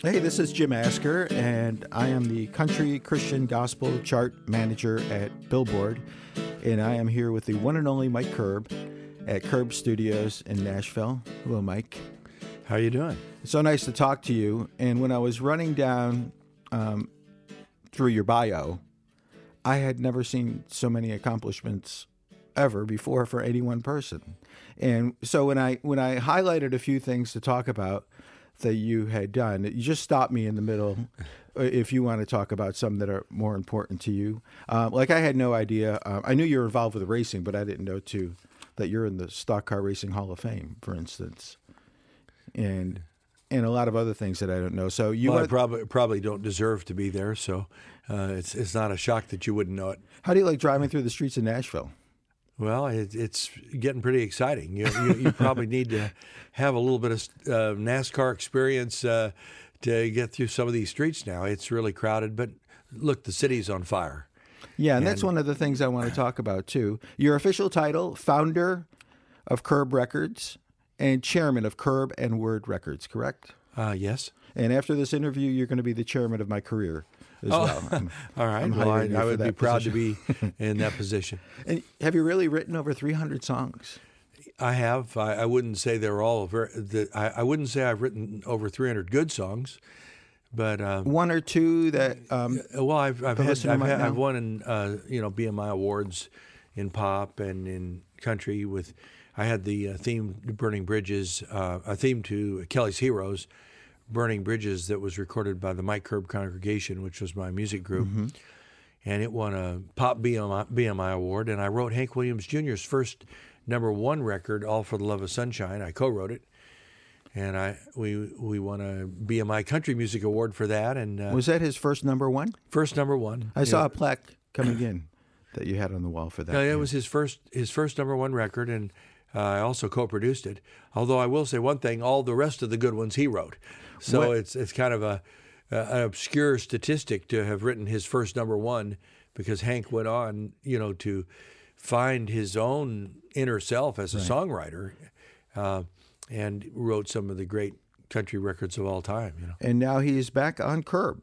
Hey, this is Jim Asker, and I am the Country Christian Gospel Chart Manager at Billboard. And I am here with the one and only Mike Curb at Curb Studios in Nashville. Hello, Mike. How you doing? It's so nice to talk to you. And when I was running down um, through your bio, I had never seen so many accomplishments ever before for any one person. And so when I when I highlighted a few things to talk about that you had done, you just stopped me in the middle uh, if you want to talk about some that are more important to you. Uh, like I had no idea. Uh, I knew you were involved with racing, but I didn't know too that you're in the Stock Car Racing Hall of Fame, for instance, and and a lot of other things that I don't know. So you well, I probably probably don't deserve to be there, so uh, it's it's not a shock that you wouldn't know it. how do you like driving through the streets of Nashville? Well, it, it's getting pretty exciting. You, you, you probably need to have a little bit of uh, NASCAR experience uh, to get through some of these streets now. It's really crowded, but look, the city's on fire. Yeah, and that's one of the things I want to talk about too. Your official title, founder of Curb Records and chairman of Curb and Word Records, correct? Uh, yes. And after this interview, you're going to be the chairman of my career as well. I'm- All right. Well, I, I would be proud to be in that position. And have you really written over 300 songs? I have. I, I wouldn't say they're all very. The, I, I wouldn't say I've written over 300 good songs, but um, One or two that um, Well, I've I've, had, I've, had, I've won in uh, you know BMI awards in pop and in country with. I had the uh, theme to Burning Bridges, uh, a theme to Kelly's Heroes, Burning Bridges that was recorded by the Mike Curb Congregation, which was my music group, Mm-hmm. and it won a pop BMI, BMI award. And I wrote Hank Williams Jr.'s first number one record, "All for the Love of Sunshine." I co-wrote it. And I we we won a BMI Country Music Award for that, and uh, was that his first number one? first number one. I saw know. a plaque coming in that you had on the wall for that. No, it was his first his first number one record, and uh, I also co-produced it. Although I will say one thing: all the rest of the good ones he wrote. So What- it's it's kind of a, a an obscure statistic to have written his first number one, because Hank went on, you know, to find his own inner self as a songwriter, uh, and wrote some of the great country records of all time. You know. And now he's back on Curb,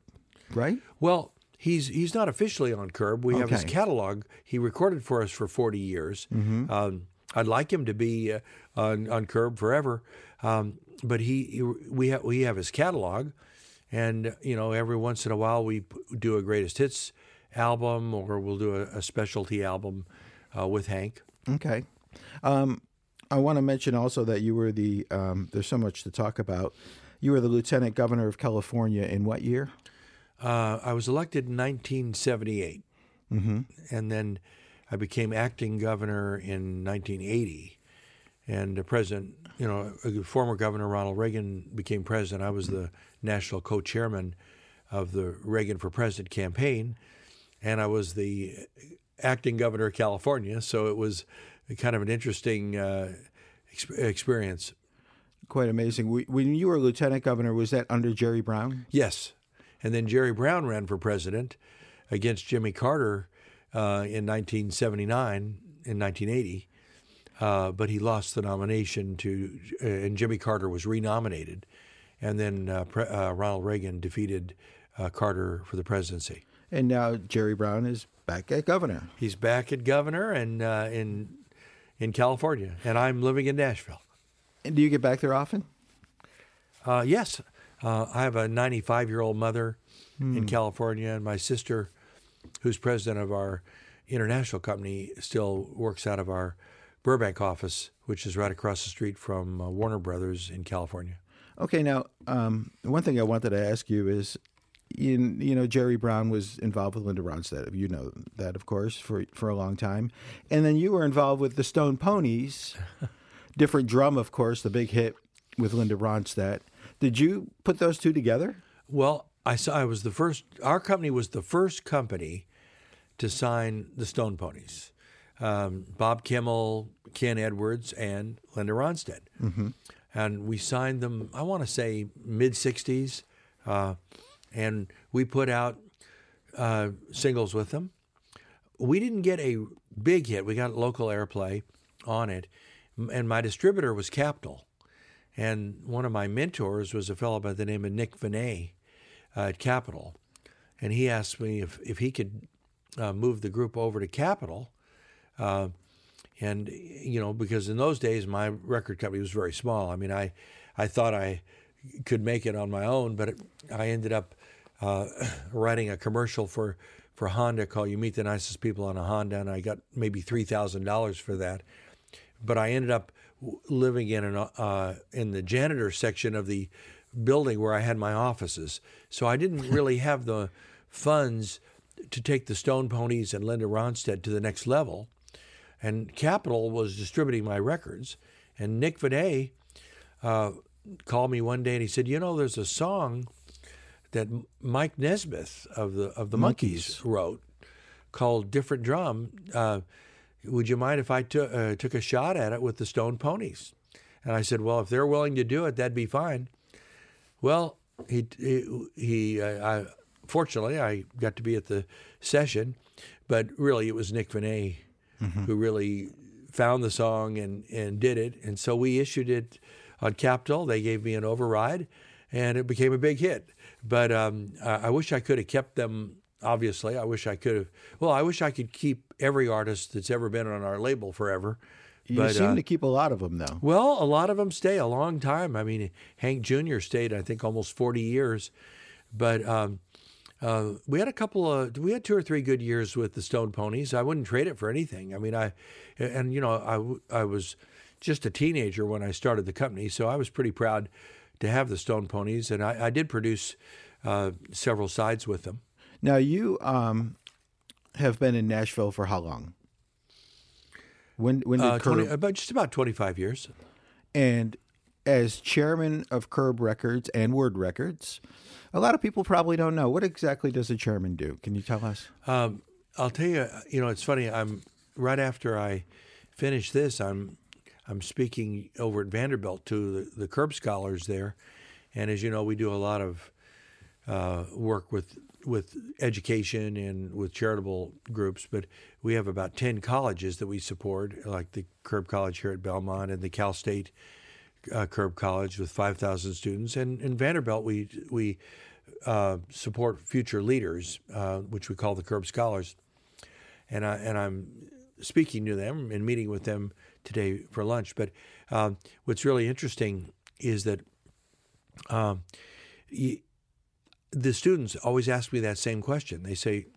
right? Well, he's he's not officially on Curb. We have his catalog. He recorded for us for 40 years. Um, I'd like him to be uh, on on Curb forever, um, but he, he we have we have his catalog, and you know every once in a while we p- do a greatest hits album or we'll do a, a specialty album uh, with Hank. Okay. Um, I want to mention also that you were the, um, there's so much to talk about. You were the lieutenant governor of California in what year? Uh, I was elected in 1978, and then I became acting governor in 1980. And the president, you know, former Governor Ronald Reagan became president. I was the national co-chairman of the Reagan for President campaign, and I was the acting governor of California. So it was kind of an interesting uh, ex- experience. Quite amazing. When you were lieutenant governor, was that under Jerry Brown? Yes. And then Jerry Brown ran for president against Jimmy Carter uh, in 1979, in 1980. Uh, but he lost the nomination to, uh, and Jimmy Carter was renominated. And then uh, pre- uh, Ronald Reagan defeated uh, Carter for the presidency. And now Jerry Brown is back at governor. He's back at governor and uh, in in California, and I'm living in Nashville. And do you get back there often? Uh, yes, uh, I have a 95 year old mother in California, and my sister, who's president of our international company, still works out of our Burbank office, which is right across the street from uh, Warner Brothers in California. Okay, now um, one thing I wanted to ask you is, in, you know, Jerry Brown was involved with Linda Ronstadt. You know that, of course, for for a long time, and then you were involved with the Stone Ponies. Different drum, of course, the big hit with Linda Ronstadt. Did you put those two together? Well, I saw I was the first. Our company was the first company to sign the Stone Ponies. Um, Bob Kimmel, Ken Edwards, and Linda Ronstadt. Mm-hmm. And we signed them. I want to say mid '60s, uh, and we put out uh, singles with them. We didn't get a big hit. We got local airplay on it, and my distributor was Capitol. And one of my mentors was a fellow by the name of Nick Venet uh, at Capitol. And he asked me if, if he could uh, move the group over to Capitol. Uh, and, you know, because in those days, my record company was very small. I mean, I, I thought I could make it on my own, but it, I ended up uh, writing a commercial for, for Honda called You Meet the Nicest People on a Honda, and I got maybe $3,000 for that. But I ended up living in an uh, in the janitor section of the building where I had my offices. So I didn't really have the funds to take the Stone Ponies and Linda Ronstadt to the next level. And Capitol was distributing my records. And Nick Venet uh, called me one day and he said, "You know, there's a song that Mike Nesmith of the of the Monkees wrote called "Different Drum." Uh, would you mind if I took uh, took a shot at it with the Stone Ponies? And I said, well, if they're willing to do it, that'd be fine. Well, he he, he uh, I, fortunately I got to be at the session, but really it was Nick Venet who really found the song and and did it, and so we issued it on Capitol. They gave me an override, and it became a big hit. But um, I, I wish I could have kept them. Obviously, I wish I could have. Well, I wish I could keep every artist that's ever been on our label forever. You But, seem uh, to keep a lot of them, though. well, a lot of them stay a long time. I mean, Hank Jr. stayed, I think, almost 40 years. But um, uh, we had a couple of, we had two or three good years with the Stone Ponies. I wouldn't trade it for anything. I mean, I, and you know, I, I was just a teenager when I started the company, so I was pretty proud to have the Stone Ponies, and I, I did produce uh, several sides with them. Now you um, have been in Nashville for how long? When when did Uh, Curb 20, about just about 25 years. and as chairman of Curb Records and Word Records, a lot of people probably don't know what exactly does a chairman do. Can you tell us? Um, I'll tell you, you know, it's funny. I'm right after I finish this, I'm I'm speaking over at Vanderbilt to the, the Curb scholars there, and as you know, we do a lot of uh, work with with education and with charitable groups. But we have about ten colleges that we support, like the Curb College here at Belmont and the Cal State uh, Curb College with 5,000 students. And in Vanderbilt, we we uh, support future leaders, uh, which we call the Curb Scholars. And I and I'm speaking to them and meeting with them today for lunch. But um, what's really interesting is that um, the students always ask me that same question. They say,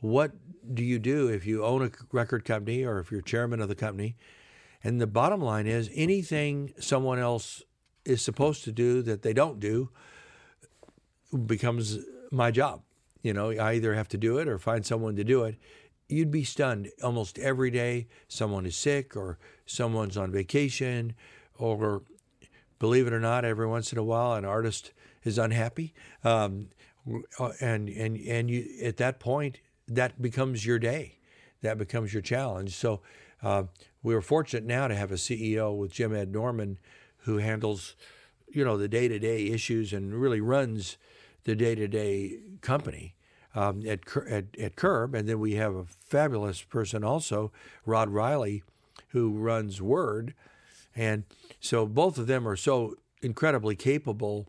"What do you do if you own a record company or if you're chairman of the company?" And the bottom line is anything someone else is supposed to do that they don't do becomes my job. You know, I either have to do it or find someone to do it. You'd be stunned almost every day. Someone is sick or someone's on vacation, or believe it or not, every once in a while an artist is unhappy. Um, and and and you at that point that becomes your day, that becomes your challenge. So uh, we were fortunate now to have a CEO with Jim Ed Norman, who handles, you know, the day-to-day issues and really runs the day-to-day company um, at, at at Curb. And then we have a fabulous person also, Rod Riley, who runs Word, and so both of them are so incredibly capable.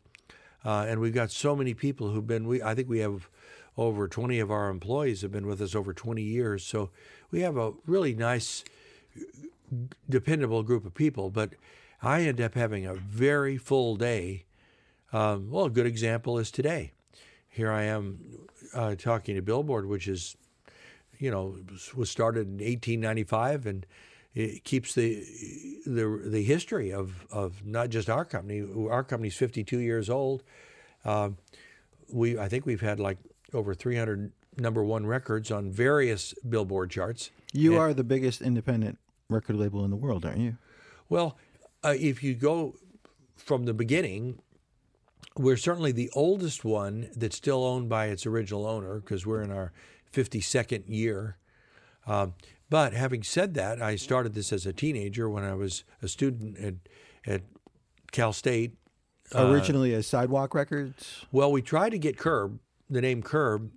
Uh, and we've got so many people who've been. We I think we have over 20 of our employees have been with us over 20 years. So we have a really nice, dependable group of people. But I end up having a very full day. Um, well, a good example is today. Here I am uh, talking to Billboard, which is, you know, was started in 1895 and it keeps the the the history of of not just our company. Our company's 52 years old. Uh, we I think we've had like over 300 number one records on various Billboard charts. You And- are the biggest independent record label in the world, aren't you? Well, uh, if you go from the beginning, we're certainly the oldest one that's still owned by its original owner because we're in our 52nd year. Um, but having said that, I started this as a teenager when I was a student at, at Cal State. Originally as Sidewalk Records. Well, we tried to get Curb, the name Curb,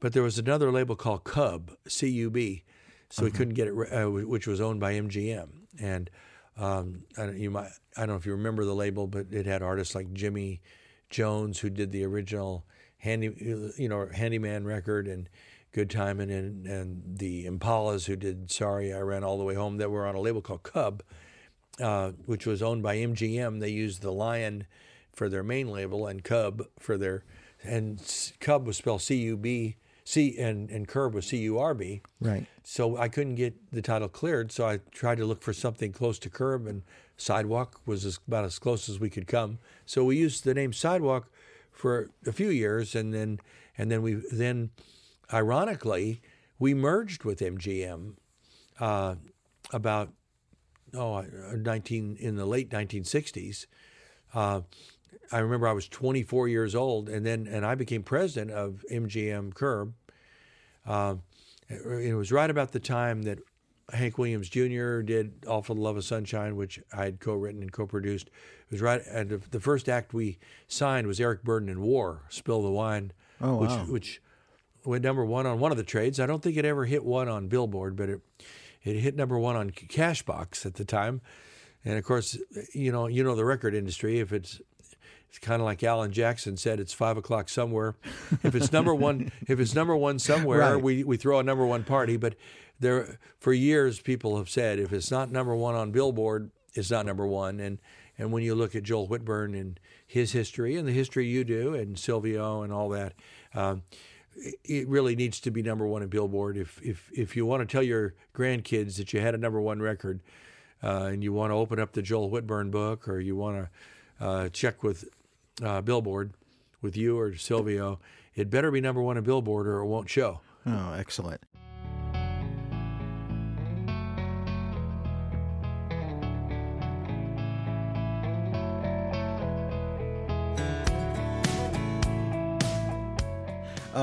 but there was another label called Cub, C U B, so we couldn't get it, uh, which was owned by MGM. And um, I don't, you might, I don't know if you remember the label, but it had artists like Jimmy Jones, who did the original handy, you know, handyman record, and Good Time and and and the Impalas, who did Sorry I Ran All the Way Home, that were on a label called Cub uh, which was owned by MGM. They used the lion for their main label and Cub for their, and Cub was spelled C U B C and and Curb was C U R B. Right. So I couldn't get the title cleared, so I tried to look for something close to Curb, and Sidewalk was as, about as close as we could come. So we used the name Sidewalk for a few years, and then and then we then, ironically, we merged with MGM uh, about oh, uh, 19 in the late 1960s. Uh, I remember I was 24 years old, and then and I became president of MGM Curb. Uh, it was right about the time that Hank Williams Jr. did "All for the Love of Sunshine," which I had co-written and co-produced. It was right, and the- the first act we signed was Eric Burdon in "War," "Spill the Wine," Oh, which wow. which went number one on one of the trades. I don't think it ever hit one on Billboard, but it it hit number one on Cashbox at the time. And of course, you know you know the record industry. If it's it's kind of like Alan Jackson said, it's five o'clock somewhere. If it's number one, if it's number one somewhere, Right. we, we throw a number one party. But there, for years, people have said if it's not number one on Billboard, it's not number one. And and when you look at Joel Whitburn and his history and the history you do and Silvio and all that, um, it- really needs to be number one in Billboard. If if if you want to tell your grandkids that you had a number one record, uh, and you want to open up the Joel Whitburn book, or you want to uh, check with uh, Billboard with you or Silvio, it better be number one in Billboard, or it won't show. Oh, excellent.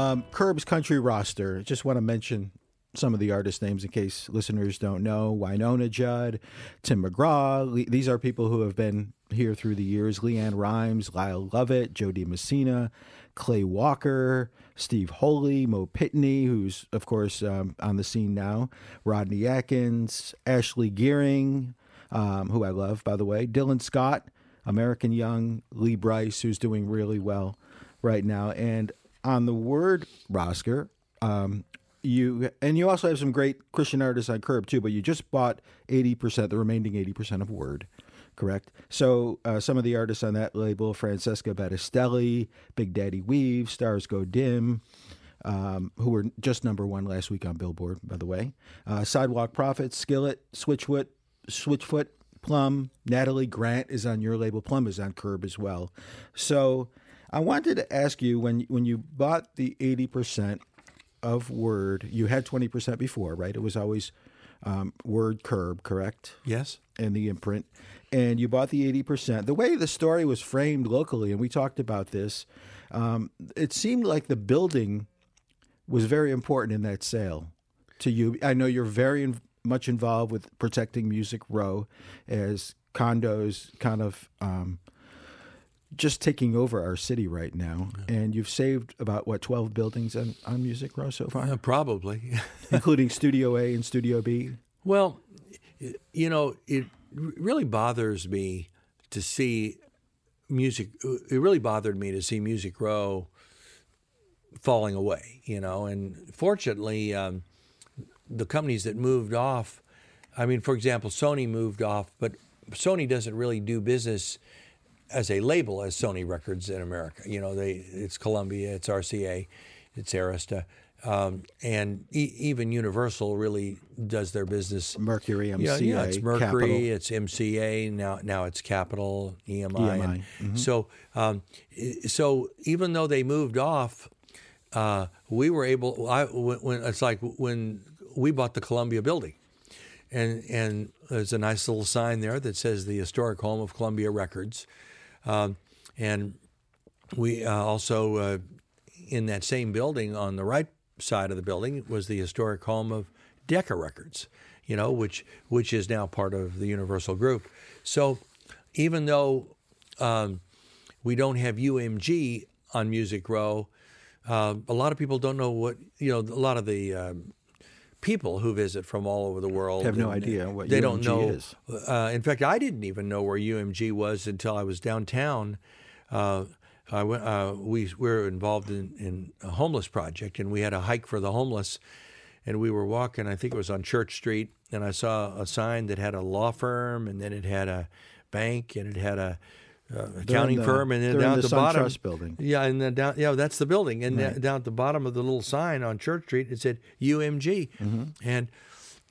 Um, Curb's country roster. Just want to mention some of the artist names in case listeners don't know. Wynonna Judd, Tim McGraw. These are people who have been here through the years. LeAnn Rimes, Lyle Lovett, Jo Dee Messina, Clay Walker, Steve Holy, Mo Pitney, who's of course um, on the scene now. Rodney Atkins, Ashley Gearing, um, who I love by the way. Dylan Scott, American Young, Lee Brice, who's doing really well right now, and on the word roster, um, you and you also have some great Christian artists on Curb too, but you just bought eighty percent, the remaining eighty percent of Word, correct? So uh, some of the artists on that label: Francesca Battistelli, Big Daddy Weave, Stars Go Dim. Um, who were just number one last week on Billboard, by the way. Uh, Sidewalk Prophets, Skillet, Switchfoot, Switchfoot, Plumb, Natalie Grant is on your label. Plumb is on Curb as well. So I wanted to ask you when when you bought the eighty percent of Word, you had twenty percent before, right? It was always um, Word Curb, correct? Yes. and the imprint, and you bought the eighty percent. The way the story was framed locally, and we talked about this, um, it seemed like the building was very important in that sale to you. I know you're very in, much involved with protecting Music Row as condos kind of um, just taking over our city right now. And you've saved about what twelve buildings on, on Music Row so far, Uh, probably. including Studio A and Studio B. Well, you know, it really bothers me to see music. It really bothered me to see Music Row falling away, you know. And fortunately, um, the companies that moved off, I mean, for example, Sony moved off, but Sony doesn't really do business as a label as Sony Records in America. You know, they it's Columbia, it's RCA, it's Arista. Um, and e- even Universal really does their business. Mercury, MCA, Yeah, yeah, it's Mercury, Capitol. it's MCA. Now, now it's Capitol, EMI. EMI, and mm-hmm. So, um, so even though they moved off, uh, we were able. I when, when it's like when we bought the Columbia building, and and there's a nice little sign there that says the historic home of Columbia Records, um, and we uh, also uh, in that same building on the right side of the building was the historic home of Decca Records, you know, which which is now part of the Universal Group. So even though um, we don't have UMG on Music Row, uh, a lot of people don't know what you know. A lot of the um, people who visit from all over the world Have no idea what they don't UMG know. is. Uh, in fact, I didn't even know where UMG was until I was downtown. Uh, I went, uh, we were involved in, in a homeless project, and we had a hike for the homeless. And we were walking, I think it was on Church Street, and I saw a sign that had a law firm, and then it had a bank, and it had a uh, accounting the- firm, and then down the at the bottom, SunTrust building. yeah, and then down, yeah, that's the building, and da- down at the bottom of the little sign on Church Street, it said UMG, Mm-hmm. and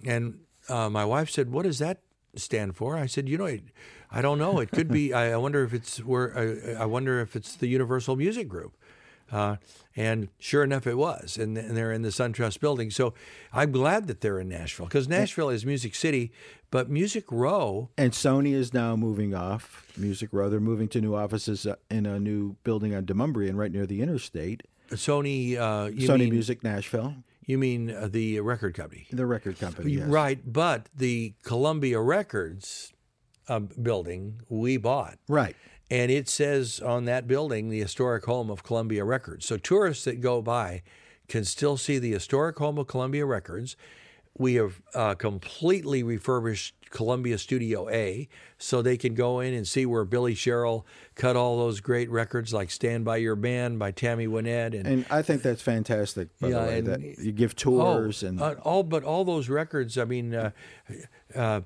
and uh, my wife said, "What does that stand for?" I said, "You know, it, I don't know. It could be. I, I wonder if it's where. I, I wonder if it's the Universal Music Group." Uh, and sure enough, it was, and, and they're in the SunTrust building. So I'm glad that they're in Nashville because Nashville is Music City, but Music Row And Sony is now moving off Music Row. They're moving to new offices uh, in a new building on Demonbreun, right near the interstate. Sony. Uh, you Sony mean, Music Nashville, You mean uh, the record company? the record company. Yes. Right, but the Columbia Records uh, building we bought, Right. And it says on that building the historic home of Columbia Records. So tourists that go by can still see the historic home of Columbia Records. We have uh, completely refurbished Columbia Studio A, so they can go in and see where Billy Sherrill cut all those great records like "Stand by Your Man" by Tammy Wynette and And I think that's fantastic, by Yeah, the way, and- that you give tours and uh, all but all those records. I mean, uh,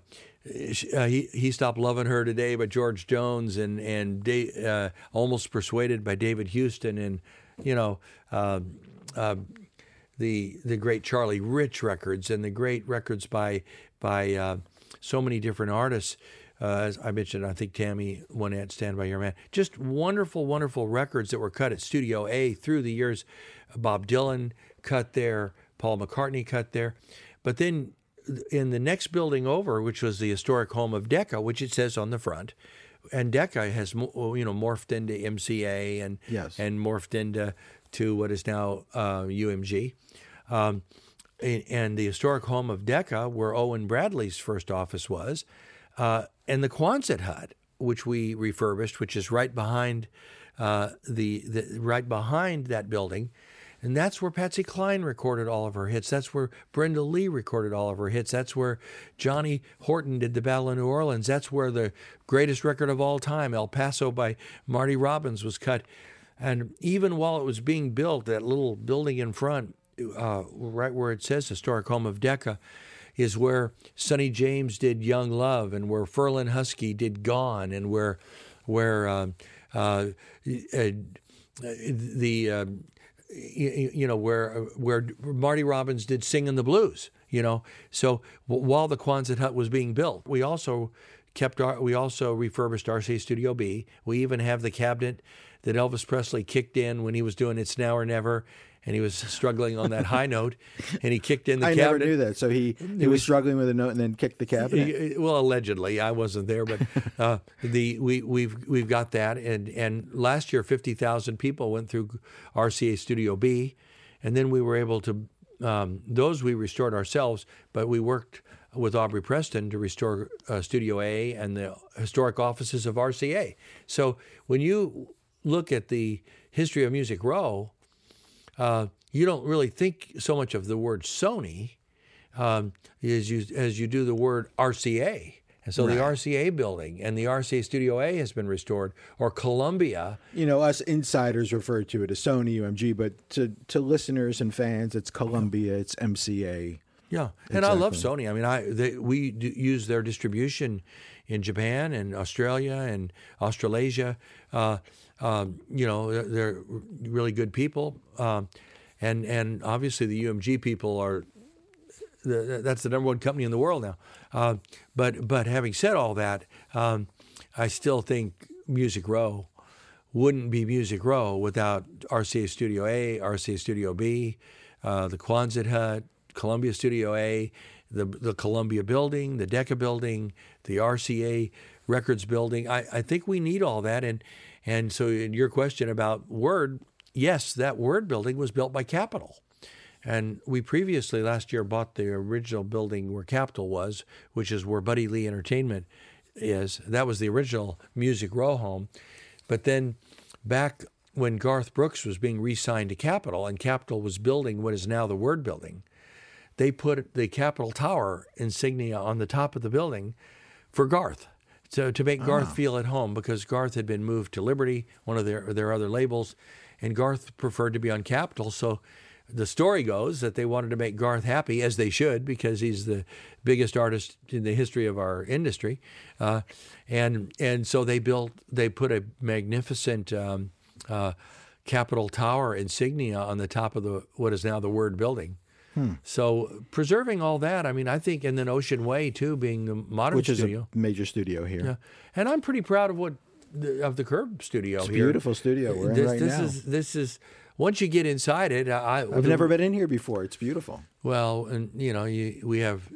uh, he he stopped loving her today by George Jones and and da- uh, almost persuaded by David Houston and you know. Uh, the the great Charlie Rich records and the great records by by uh, so many different artists. Uh, as I mentioned, I think Tammy Wynette, "Stand by Your Man," just wonderful, wonderful records that were cut at Studio A through the years. Bob Dylan cut there, Paul McCartney cut there, but then in the next building over, which was the historic home of Decca, which it says on the front, and Decca has you know morphed into MCA and Yes. and morphed into to what is now uh, UMG. Um, and, the historic home of Decca, where Owen Bradley's first office was, uh, and the Quonset hut, which we refurbished, which is right behind uh, the, the right behind that building. And that's where Patsy Cline recorded all of her hits. That's where Brenda Lee recorded all of her hits. That's where Johnny Horton did the Battle of New Orleans. That's where the greatest record of all time, El Paso by Marty Robbins, was cut. And even while it was being built, that little building in front, uh, right where it says Historic Home of Decca, is where Sonny James did Young Love, and where Ferlin Husky did Gone, and where where um, uh, uh, the uh, you, you know where uh, where Marty Robbins did Singing the Blues." You know, so while the Quonset hut was being built, we also kept our we also refurbished RCA Studio B. We even have the cabinet that Elvis Presley kicked in when he was doing "It's Now or Never." And he was struggling on that high note, and he kicked in the I cabinet. never knew that. So he, he was struggling with a note and then kicked the cabinet. Well, allegedly, I wasn't there, but uh, the we we've we've got that, and and last year fifty thousand people went through RCA Studio B, and then we were able to um, those we restored ourselves, but we worked with Aubrey Preston to restore uh, Studio A and the historic offices of RCA. So when you look at the history of Music Row, uh, you don't really think so much of the word Sony um, as you as you do the word RCA. And so the RCA building and the RCA Studio A has been restored, or Columbia. You know, us insiders refer to it as Sony UMG, but to, to listeners and fans, it's Columbia, it's MCA. Yeah, and I love Sony. I mean, I they, we d- use their distribution in Japan and Australia and Australasia. Uh, um, you know, they're, really good people, um, and and obviously the UMG people are. The, that's the number one company in the world now. Uh, but but having said all that, um, I still think Music Row wouldn't be Music Row without RCA Studio A, RCA Studio B, uh, the Quonset Hut, Columbia Studio A, the the Columbia Building, the Decca Building, the RCA Records Building. I, I think we need all that. And and so in your question about Word, yes, that Word building was built by Capitol. And we previously last year bought the original building where Capitol was, which is where Buddy Lee Entertainment is. That was the original Music Row home. But then back when Garth Brooks was being re signed to Capitol and Capitol was building what is now the Word building, they put the Capitol Tower insignia on the top of the building for Garth. So to make Garth feel at home because Garth had been moved to Liberty, one of their their other labels, and Garth preferred to be on Capitol. So the story goes that they wanted to make Garth happy, as they should, because he's the biggest artist in the history of our industry, uh, and and so they built they put a magnificent. Um, uh, Capitol Tower insignia on the top of the what is now the Word Building. Hmm. So preserving all that, I mean, I think, and then Ocean Way too, being the modern which studio. is a major studio here. Yeah, and I'm pretty proud of what the, of the Curb Studio It's a here. beautiful studio we're in this, right this now. is this is once you get inside it. I, I've never been in here before. It's beautiful. Well, and you know, you, we have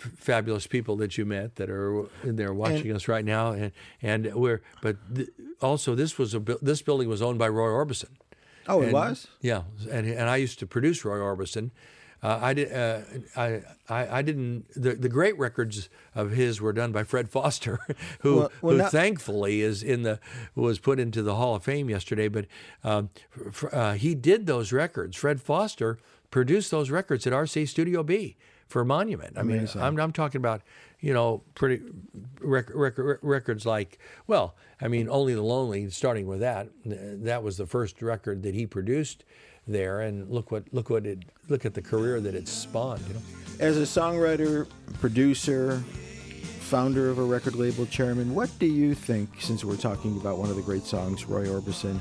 f- fabulous people that you met that are they're watching us right now, and and we're but th- also this was a bu- this building was owned by Roy Orbison. Oh, it was? Yeah, and and I used to produce Roy Orbison. Uh, I did. Uh, I, I I didn't. The, the great records of his were done by Fred Foster, who Well- well, who now- thankfully is in the was put into the Hall of Fame yesterday. But um, uh, he did those records. Fred Foster produced those records at RC Studio B for Monument. I mean, I'm, I'm talking about you know pretty rec- rec- rec- records like well, I mean, Only the Lonely. Starting with that, that was the first record that he produced there, and look what look what it look at the career that it spawned. You know. As a songwriter, producer, founder of a record label, chairman, what do you think, since we're talking about one of the great songs, Roy Orbison,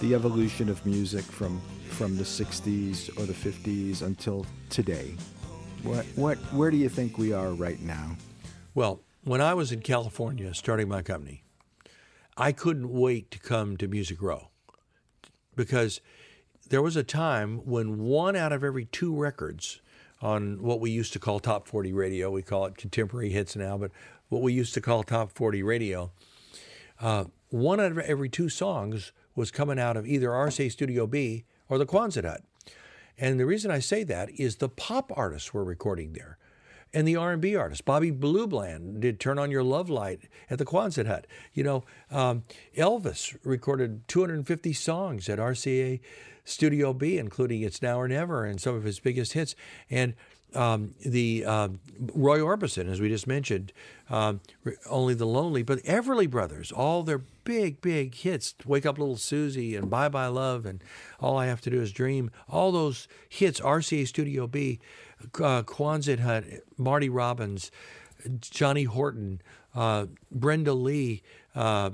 the evolution of music from from the 60s or the 50s until today? What what where do you think we are right now? Well, when I was in California starting my company, I couldn't wait to come to Music Row because there was a time when one out of every two records on what we used to call top 40 radio, we call it contemporary hits now, but what we used to call top 40 radio, uh, one out of every two songs was coming out of either RCA Studio B or the Quonset Hut. And the reason I say that is the pop artists were recording there, and the R&B artists. Bobby Blue Bland did "Turn on Your Love Light" at the Quonset Hut. You know, um, Elvis recorded 250 songs at RCA Studio B, including "It's Now or Never" and some of his biggest hits. And um, the um Roy Orbison, as we just mentioned, um, only the lonely, but Everly Brothers, all their big, big hits, "Wake Up Little Susie" and "Bye Bye Love" and "All I Have to Do Is Dream," all those hits, RCA Studio B, uh, Quonset Hut, Marty Robbins, Johnny Horton, uh, Brenda Lee, uh,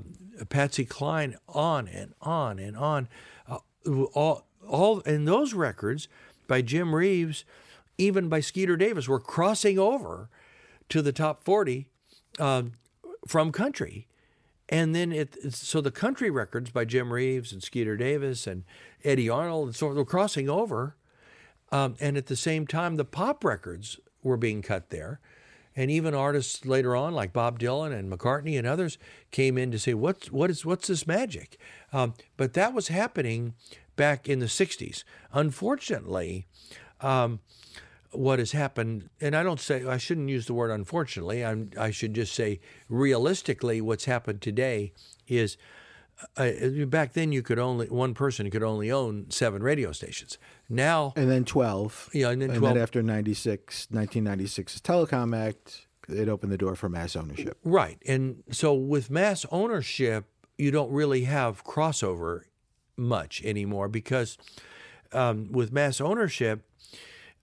Patsy Cline, on and on and on, uh, all, all, and those records by Jim Reeves even by Skeeter Davis, were crossing over to the top 40 um, from country. And then it, so the country records by Jim Reeves and Skeeter Davis and Eddy Arnold and so on were crossing over. Um, and at the same time, the pop records were being cut there. And even artists later on, like Bob Dylan and McCartney and others, came in to say, "What's what is what's this magic?" Um, but that was happening back in the '60s. Unfortunately, um, what has happened, and I don't say I shouldn't use the word unfortunately. I'm, I should just say realistically, what's happened today is uh, back then you could only one person could only own seven radio stations. Now, And then 12. Yeah, and then And 12. then after 96, 1996's Telecom Act, it opened the door for mass ownership. Right. And so with mass ownership, you don't really have crossover much anymore because um, with mass ownership,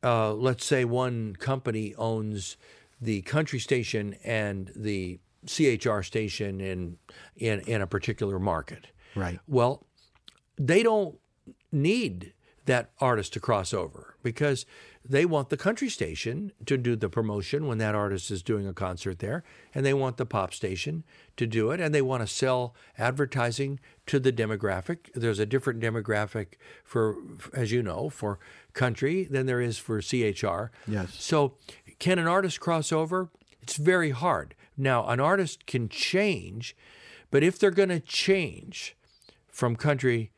uh, let's say one company owns the country station and the CHR station in, in, in a particular market. Right. Well, they don't need that artist to cross over because they want the country station to do the promotion when that artist is doing a concert there, and they want the pop station to do it, and they want to sell advertising to the demographic. There's a different demographic for, as you know, for country than there is for CHR. Yes. So, can an artist cross over? It's very hard. Now, an artist can change, but if they're going to change from country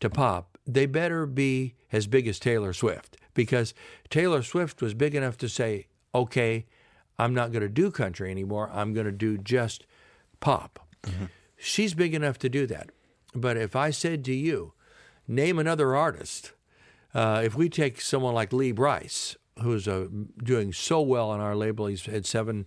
to pop, they better be as big as Taylor Swift because Taylor Swift was big enough to say, okay, I'm not going to do country anymore. I'm going to do just pop. Mm-hmm. She's big enough to do that. But if I said to you, name another artist, uh, if we take someone like Lee Brice, who's uh, doing so well on our label, he's had seven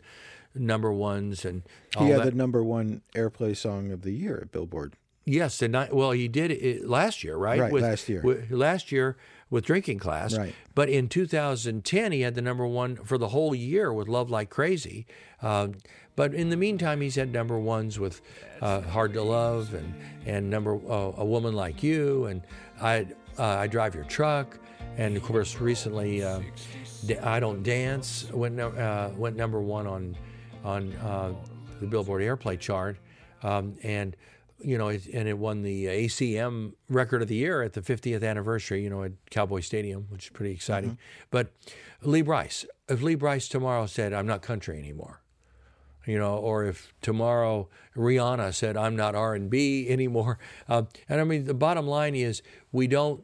number ones and he had that. the number one airplay song of the year at Billboard. Yes, and I, well, he did it last year, right? Right, with, last year. With, last year with Drinking Class. Right. But in 2010, he had the number one for the whole year with Love Like Crazy. Uh, but in the meantime, he's had number ones with uh, Hard to Love and and number uh, A Woman Like You and I uh, I Drive Your Truck, and of course recently uh, I Don't Dance went uh, went number one on on the Billboard Airplay chart, um, and you know, and it won the ACM Record of the Year at the 50th anniversary, you know, at Cowboy Stadium, which is pretty exciting. Mm-hmm. But Lee Brice, if Lee Brice tomorrow said, I'm not country anymore, you know, or if tomorrow Rihanna said, I'm not R&B anymore. Uh, and I mean, the bottom line is we don't,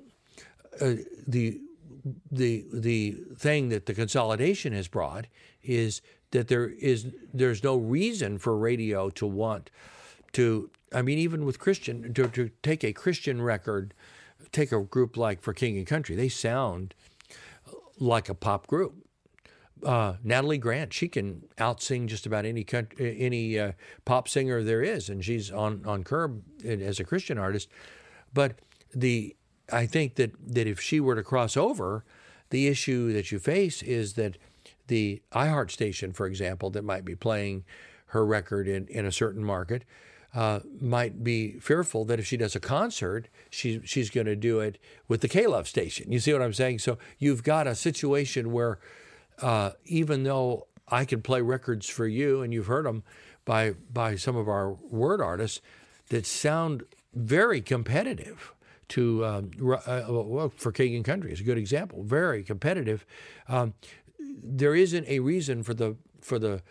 uh, the, the, the thing that the consolidation has brought is that there is, there's no reason for radio to want to I mean, even with Christian, to, to take a Christian record, take a group like For King and Country, they sound like a pop group. Uh, Natalie Grant, she can outsing just about any any uh, pop singer there is, and she's on on Curb as a Christian artist. But the I think that that if she were to cross over, the issue that you face is that the iHeart station, for example, that might be playing her record in, in a certain market, uh, might be fearful that if she does a concert, she, she's going to do it with the K Love station. You see what I'm saying? So you've got a situation where uh, even though I can play records for you, and you've heard them by by some of our word artists that sound very competitive to um, uh, well, for King and Country is a good example. Very competitive. Um, there isn't a reason for the for the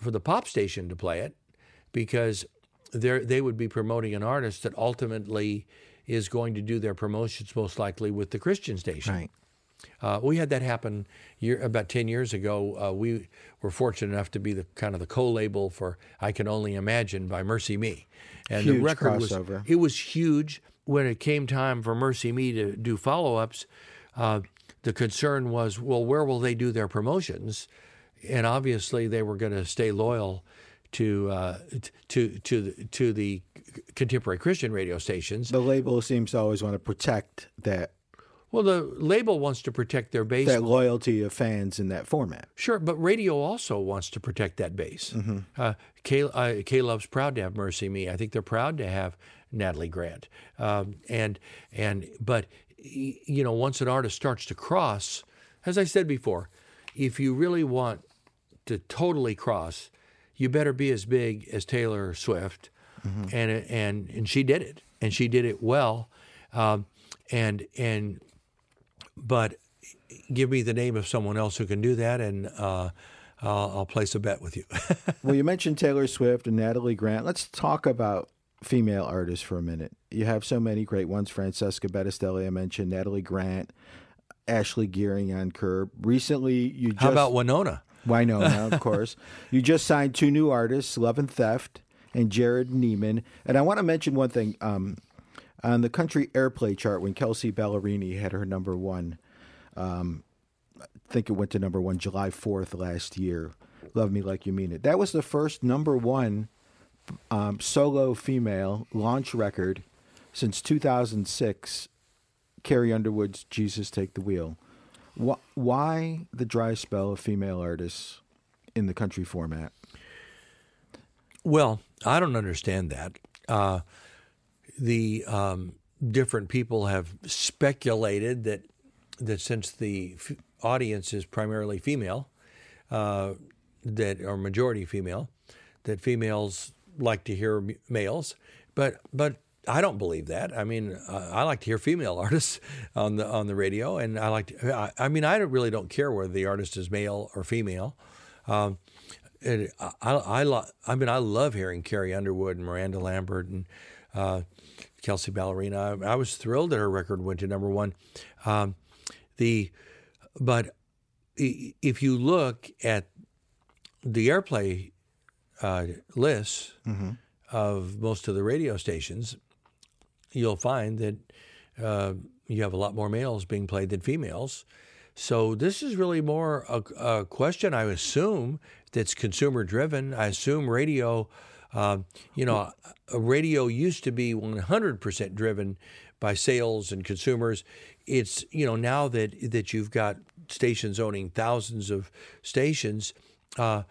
for the pop station to play it because they would be promoting an artist that ultimately is going to do their promotions most likely with the Christian station. Right. Uh, we had that happen year, about 10 years ago. Uh, we were fortunate enough to be the kind of the co-label for I Can Only Imagine by MercyMe. And huge the record crossover. was it was huge when it came time for MercyMe to do follow-ups. Uh, the concern was, well, where will they do their promotions? And obviously they were going to stay loyal to uh, to to to the contemporary Christian radio stations. The label seems to always want to protect that. Well, the label wants to protect their base. That loyalty of fans in that format. Sure, but radio also wants to protect that base. Mm-hmm. Uh, K, uh, K Love's proud to have MercyMe. I think they're proud to have Natalie Grant. Um, and and but you know, once an artist starts to cross, as I said before, if you really want to totally cross, you better be as big as Taylor Swift, mm-hmm. and and and she did it, and she did it well, um, and and but give me the name of someone else who can do that, and uh, I'll, I'll place a bet with you. well, you mentioned Taylor Swift and Natalie Grant. Let's talk about female artists for a minute. You have so many great ones: Francesca Battistelli, I mentioned, Natalie Grant. Ashley Gearing on Curb. Recently, you just, how about Wynonna? Wynonna, of course. You just signed two new artists, Love and Theft and Jerrod Niemann. And I want to mention one thing. Um, on the country airplay chart, when Kelsea Ballerini had her number one, um, I think it went to number one July 4th last year. Love Me Like You Mean It. That was the first number one um, solo female launch record since 2006. Carrie Underwood's Jesus Take the Wheel. Wh- Why the dry spell of female artists in the country format? Well, I don't understand that. Uh, the um, different people have speculated that that since the f- audience is primarily female, uh, that are majority female, that females like to hear males, but but I don't believe that. I mean, uh, I like to hear female artists on the on the radio, and I like to. I, I mean, I really don't care whether the artist is male or female. Um, and I, I, lo- I mean, I love hearing Carrie Underwood and Miranda Lambert and uh, Kelsea Ballerini. I, I was thrilled that her record went to number one. Um, the, but if you look at the airplay uh, lists of most of the radio stations, you'll find that uh, you have a lot more males being played than females. So this is really more a, a question, I assume, that's consumer driven. I assume radio, uh, you know, a radio used to be 100% driven by sales and consumers. It's you know now that that you've got stations owning thousands of stations. Uh,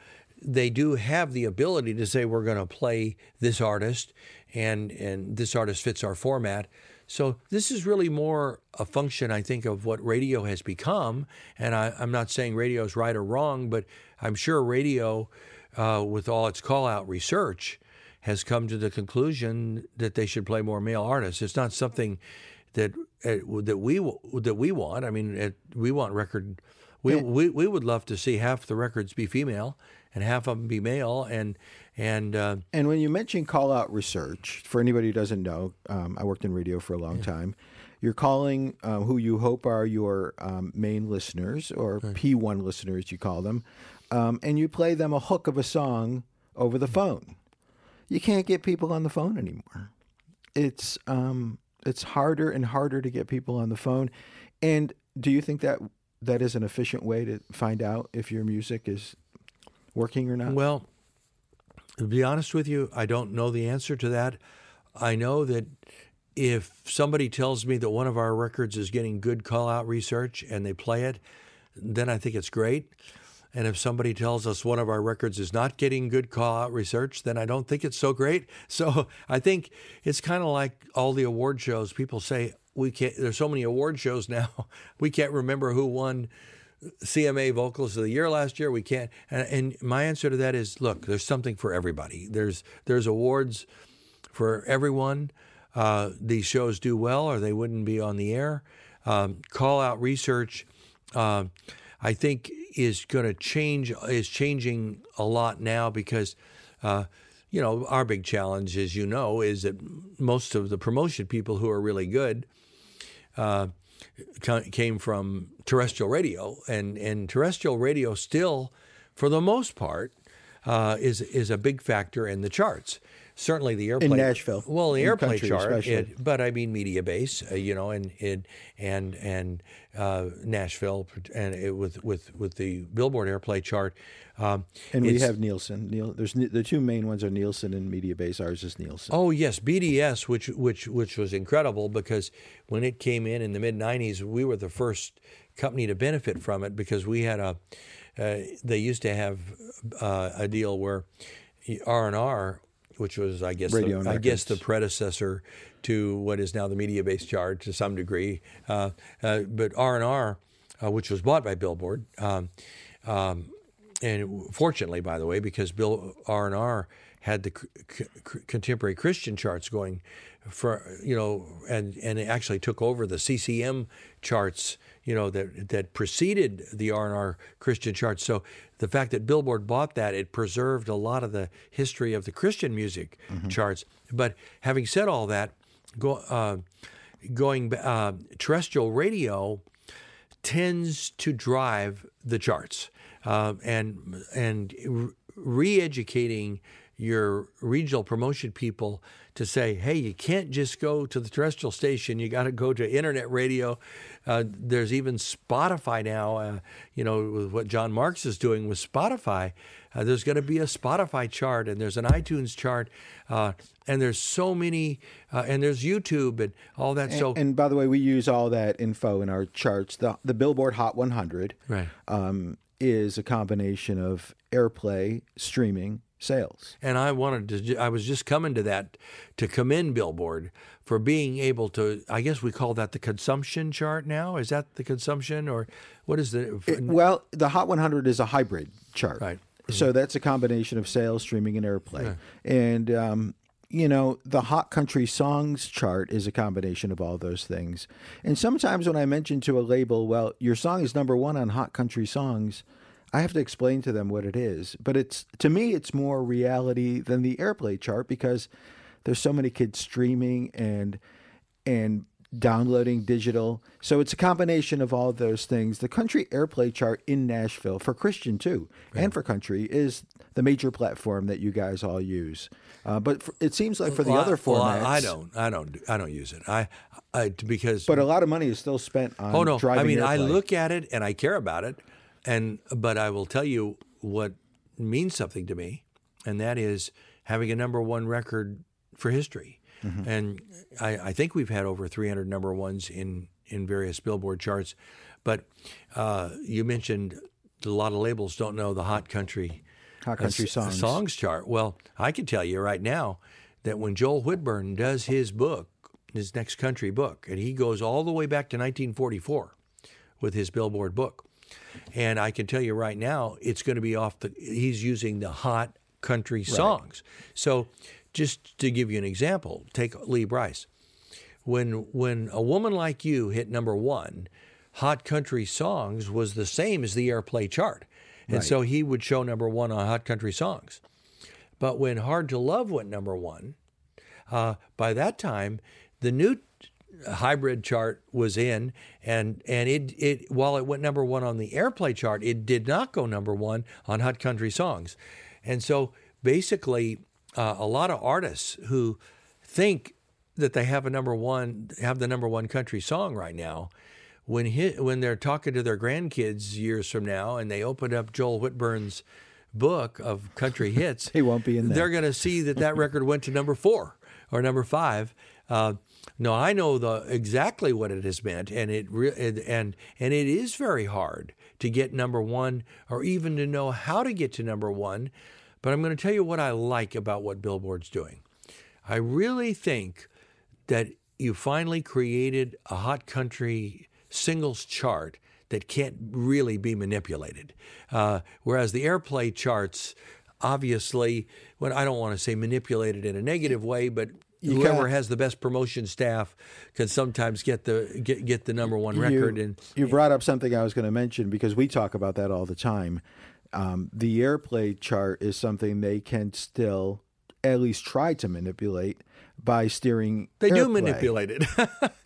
they do have the ability to say we're going to play this artist and and this artist fits our format. So this is really more a function, I think, of what radio has become. And I, I'm not saying radio is right or wrong, but I'm sure radio, uh, with all its call out research, has come to the conclusion that they should play more male artists. It's not something that uh, that we that we want. I mean, it, we want record. We, we we would love to see half the records be female and half of them be male, and and uh, And when you mention call out research, for anybody who doesn't know, um, I worked in radio for a long time. You're calling uh, who you hope are your um, main listeners or P1 listeners, you call them, um, and you play them a hook of a song over the phone. You can't get people on the phone anymore. It's um, it's harder and harder to get people on the phone. And do you think that that is an efficient way to find out if your music is working or not? Well, to be honest with you, I don't know the answer to that. I know that if somebody tells me that one of our records is getting good call out research and they play it, then I think it's great. And if somebody tells us one of our records is not getting good call out research, then I don't think it's so great. So I think it's kind of like all the award shows. People say we can't. There's so many award shows now, we can't remember who won CMA Vocals of the Year last year. We can't. And, and my answer to that is, look, there's something for everybody. There's there's awards for everyone. Uh, these shows do well, or they wouldn't be on the air. Um, call out research, uh, I think, is going to change. Is changing a lot now because. Uh, you know, our big challenge, as you know, is that most of the promotion people who are really good uh, came from terrestrial radio, and and terrestrial radio still, for the most part, uh, is is a big factor in the charts. Certainly the airplay Nashville, Well, the in airplay chart, it, but I mean Mediabase, uh, you know, and and and and uh, Nashville, and it, with with with the Billboard airplay chart. Um, And we have Nielsen. Neil, there's the two main ones are Nielsen and Mediabase. Ours is Nielsen. Oh yes, BDS, which which which was incredible because when it came in in the mid '90s, we were the first company to benefit from it because we had a. Uh, they used to have uh, a deal where R and R, which was I guess Radio the, I guess the predecessor to what is now the Mediabase chart to some degree, uh, uh, but R and R, uh, which was bought by Billboard. Um, um, and fortunately, by the way, because Bill R and R had the c- c- contemporary Christian charts going for you know, and and it actually took over the CCM charts, you know, that that preceded the R and R Christian charts. So the fact that Billboard bought that, it preserved a lot of the history of the Christian music charts. But having said all that, go, uh, going uh, terrestrial radio tends to drive the charts, uh, and and re-educating your regional promotion people to say, hey, you can't just go to the terrestrial station. You got to go to internet radio. Uh, there's even Spotify now. Uh, you know, with what John Marks is doing with Spotify, uh, there's going to be a Spotify chart and there's an iTunes chart, uh, and there's so many, uh, and there's YouTube and all that. And, so, and by the way, we use all that info in our charts. The the Billboard Hot 100 right. um, is a combination of airplay, streaming, sales. And I wanted to, I was just coming to that to commend Billboard for being able to, I guess we call that the consumption chart now. Is that the consumption or what is the? It- well, the Hot 100 is a hybrid chart. Right. So that's a combination of sales, streaming, and airplay. And, um, you know, the Hot Country Songs chart is a combination of all those things. And sometimes when I mention to a label, well, your song is number one on Hot Country Songs, I have to explain to them what it is. But it's to me, it's more reality than the airplay chart because there's so many kids streaming and and downloading digital. So it's a combination of all those things. The country airplay chart in Nashville for Christian too, and for country is the major platform that you guys all use. Uh, but for, it seems like for the Well, other well, formats, I don't, I don't, I don't use it. I, I because But a lot of money is still spent on Oh no! driving I mean, I look at it and I care about it, and but I will tell you what means something to me, and that is having a number one record for history. Mm-hmm. And I, I think we've had over 300 number ones in in various Billboard charts. But uh, you mentioned a lot of labels don't know the hot country Hot country s- songs. songs chart. Well, I can tell you right now that when Joel Whitburn does his book, his next country book, and he goes all the way back to 1944 with his Billboard book, and I can tell you right now, it's going to be off the. He's using the hot country songs. So, just to give you an example, take Lee Brice. When when a woman like you hit number one, hot country songs was the same as the airplay chart, and so he would show number one on hot country songs. But when Hard to Love went number one, uh, by that time, the new hybrid chart was in, and and it it while it went number one on the airplay chart, it did not go number one on Hot Country Songs, and so basically, uh, a lot of artists who think that they have a number one have the number one country song right now. When hit, when they're talking to their grandkids years from now, and they open up Joel Whitburn's book of country hits, He won't be in there. They're going to see that that record went to number four or number five. Uh, no, I know the exactly what it has meant, and it re- and and it is very hard to get number one, or even to know how to get to number one. But I'm going to tell you what I like about what Billboard's doing. I really think that you finally created a hot country singles chart that can't really be manipulated. Uh, whereas the airplay charts, obviously, when I don't want to say manipulated in a negative way, but whoever has the best promotion staff can sometimes get the get, get the number one record. You, and you brought up something I was going to mention because we talk about that all the time. Um, the airplay chart is something they can still at least try to manipulate by steering. They do manipulate it,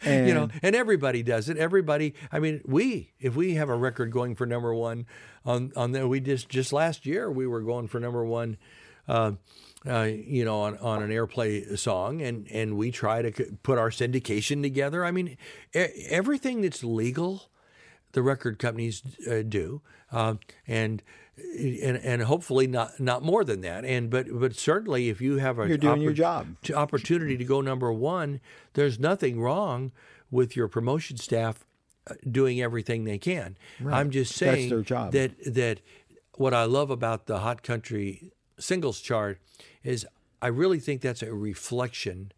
you know, And- and everybody does it. Everybody, I mean, we if we have a record going for number one on on there, we just just last year we were going for number one, uh, uh, you know, on, on an airplay song, and and we try to put our syndication together. I mean, e- everything that's legal, the record companies uh, do, uh, and. And, and hopefully not not more than that and but but certainly if you have a You're doing your job. opportunity to go number one, there's nothing wrong with your promotion staff uh, doing everything they can. I'm just saying that that what I love about the Hot Country singles chart is I really think that's a reflection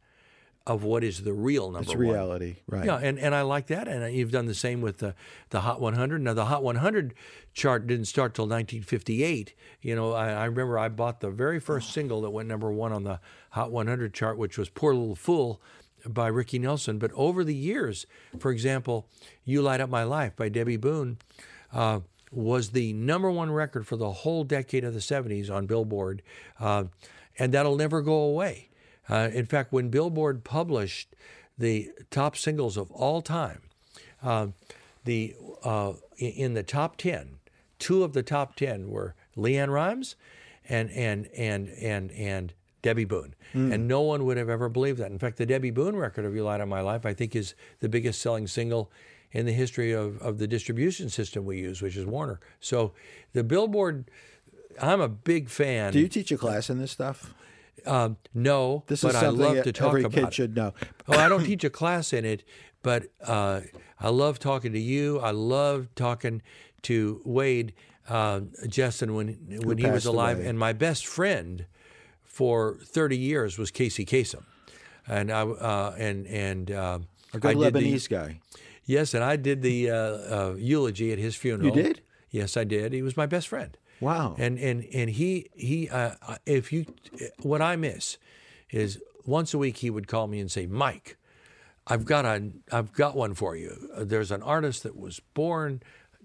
of what is the real number It's one. reality, right? Yeah, and, and I like that. And you've done the same with the, the Hot 100. Now, the Hot 100 chart didn't start till 1958. You know, I, I remember I bought the very first single that went number one on the Hot 100 chart, which was Poor Little Fool by Ricky Nelson. But over the years, for example, You Light Up My Life by Debbie Boone uh, was the number one record for the whole decade of the 70s on Billboard. Uh, and that'll never go away. Uh, in fact, when Billboard published the top singles of all time, uh, the uh, in the top ten, two of the top ten were LeAnn Rimes and and and and and Debbie Boone. Hmm. And no one would have ever believed that. In fact, the Debbie Boone record of Your Light on My Life, I think, is the biggest selling single in the history of, of the distribution system we use, which is Warner. So the Billboard, I'm a big fan. Do you teach a class in this stuff? Um, no, This but is I love to talk every about kid should know. oh, I don't teach a class in it, but uh, I love talking to you. I love talking to Wade uh, Jessen when when he was alive, away. and my best friend for 30 years was Casey Kasem, and I uh, and and uh, A good I did the- Lebanese guy. yes, and I did the uh, uh, eulogy at his funeral. You did? Yes, I did. He was my best friend. Wow. And and and he he uh, if you what I miss is once a week he would call me and say, Mike, I've got a I've got one for you. There's an artist that was born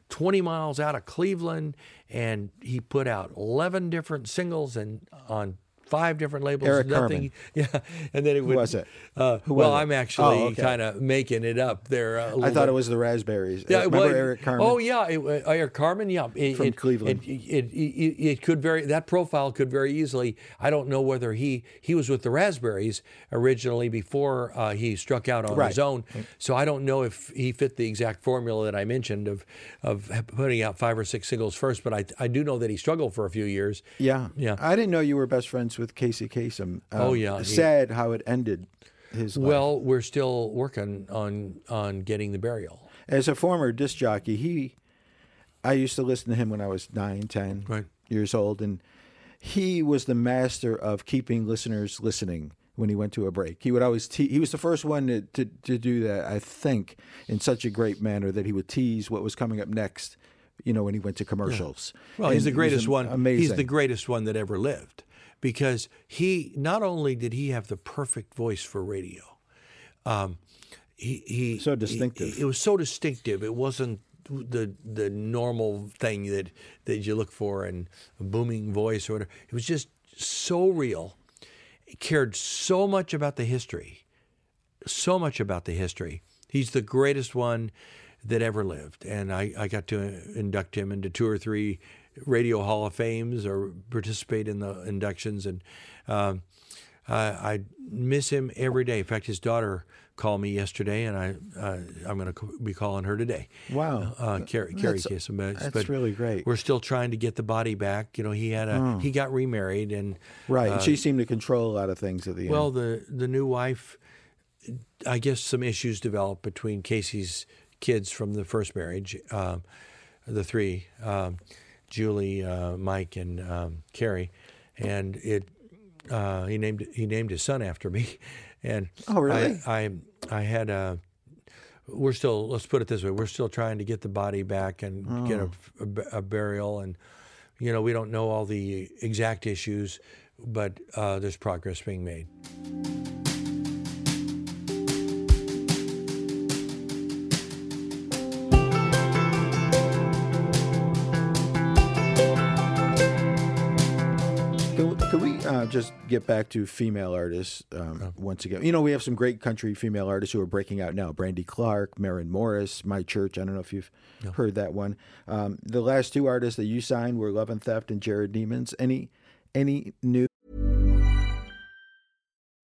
20 miles out of Cleveland, and he put out 11 different singles and on five different labels. Eric nothing, yeah. And then it would. was it? Uh, Who well, was it? I'm actually Oh, okay. kind of making it up there. a I thought bit. it was the Raspberries. Yeah, Uh, remember was- Eric Carmen? Oh yeah, it, uh, Eric Carmen. Yeah, it, From it- Cleveland. It, it could very that profile could very easily. I don't know whether he he was with the Raspberries originally before uh, he struck out on Right. his own. So I don't know if he fit the exact formula that I mentioned of of putting out five or six singles first. But I I do know that he struggled for a few years. Yeah. Yeah. I didn't know you were best friends with Casey Kasem. Um, Oh, yeah, Sad how it ended his life. Well, we're still working on on getting the burial. As a former disc jockey, he, I used to listen to him when I was nine, ten Right. years old, and he was the master of keeping listeners listening when he went to a break. He would always te- he was the first one to, to to do that, I think, in such a great manner that he would tease what was coming up next. You know, when he went to commercials. Well, he's the greatest am- one. Amazing. He's the greatest one that ever lived because he not only did he have the perfect voice for radio, um, he, he So distinctive. he- it was so distinctive. It wasn't the the normal thing that that you look for in a booming voice or whatever. It was just so real. He cared so much about the history so much about the history. He's the greatest one that ever lived. And I, I got to induct him into two or three radio Hall of Fames or participate in the inductions. And um, I, I miss him every day. In fact, his daughter called me yesterday, and I, uh, I'm going to be calling her today. Wow. Uh, Kerri, Kerri That's- that's but really great. We're still trying to get the body back. You know, he had a he got remarried, and right. uh, and she seemed to control a lot of things at the well, end. Well, the the new wife, I guess some issues developed between Casey's kids from the first marriage, um, the three, um, Julie, uh, Mike, and um, Kerri, and it. Uh, he named he named his son after me, and Oh, really? I I, I had a. We're still let's put it this way: we're still trying to get the body back and get a, a, a burial, and you know we don't know all the exact issues, but uh, there's progress being made. Just get back to female artists um, once again? You know, we have some great country female artists who are breaking out now. Brandy Clark, Maren Morris, My Church. I don't know if you've heard that one. Um, the last two artists that you signed were Love and Theft and Jerrod Niemann. Any any new?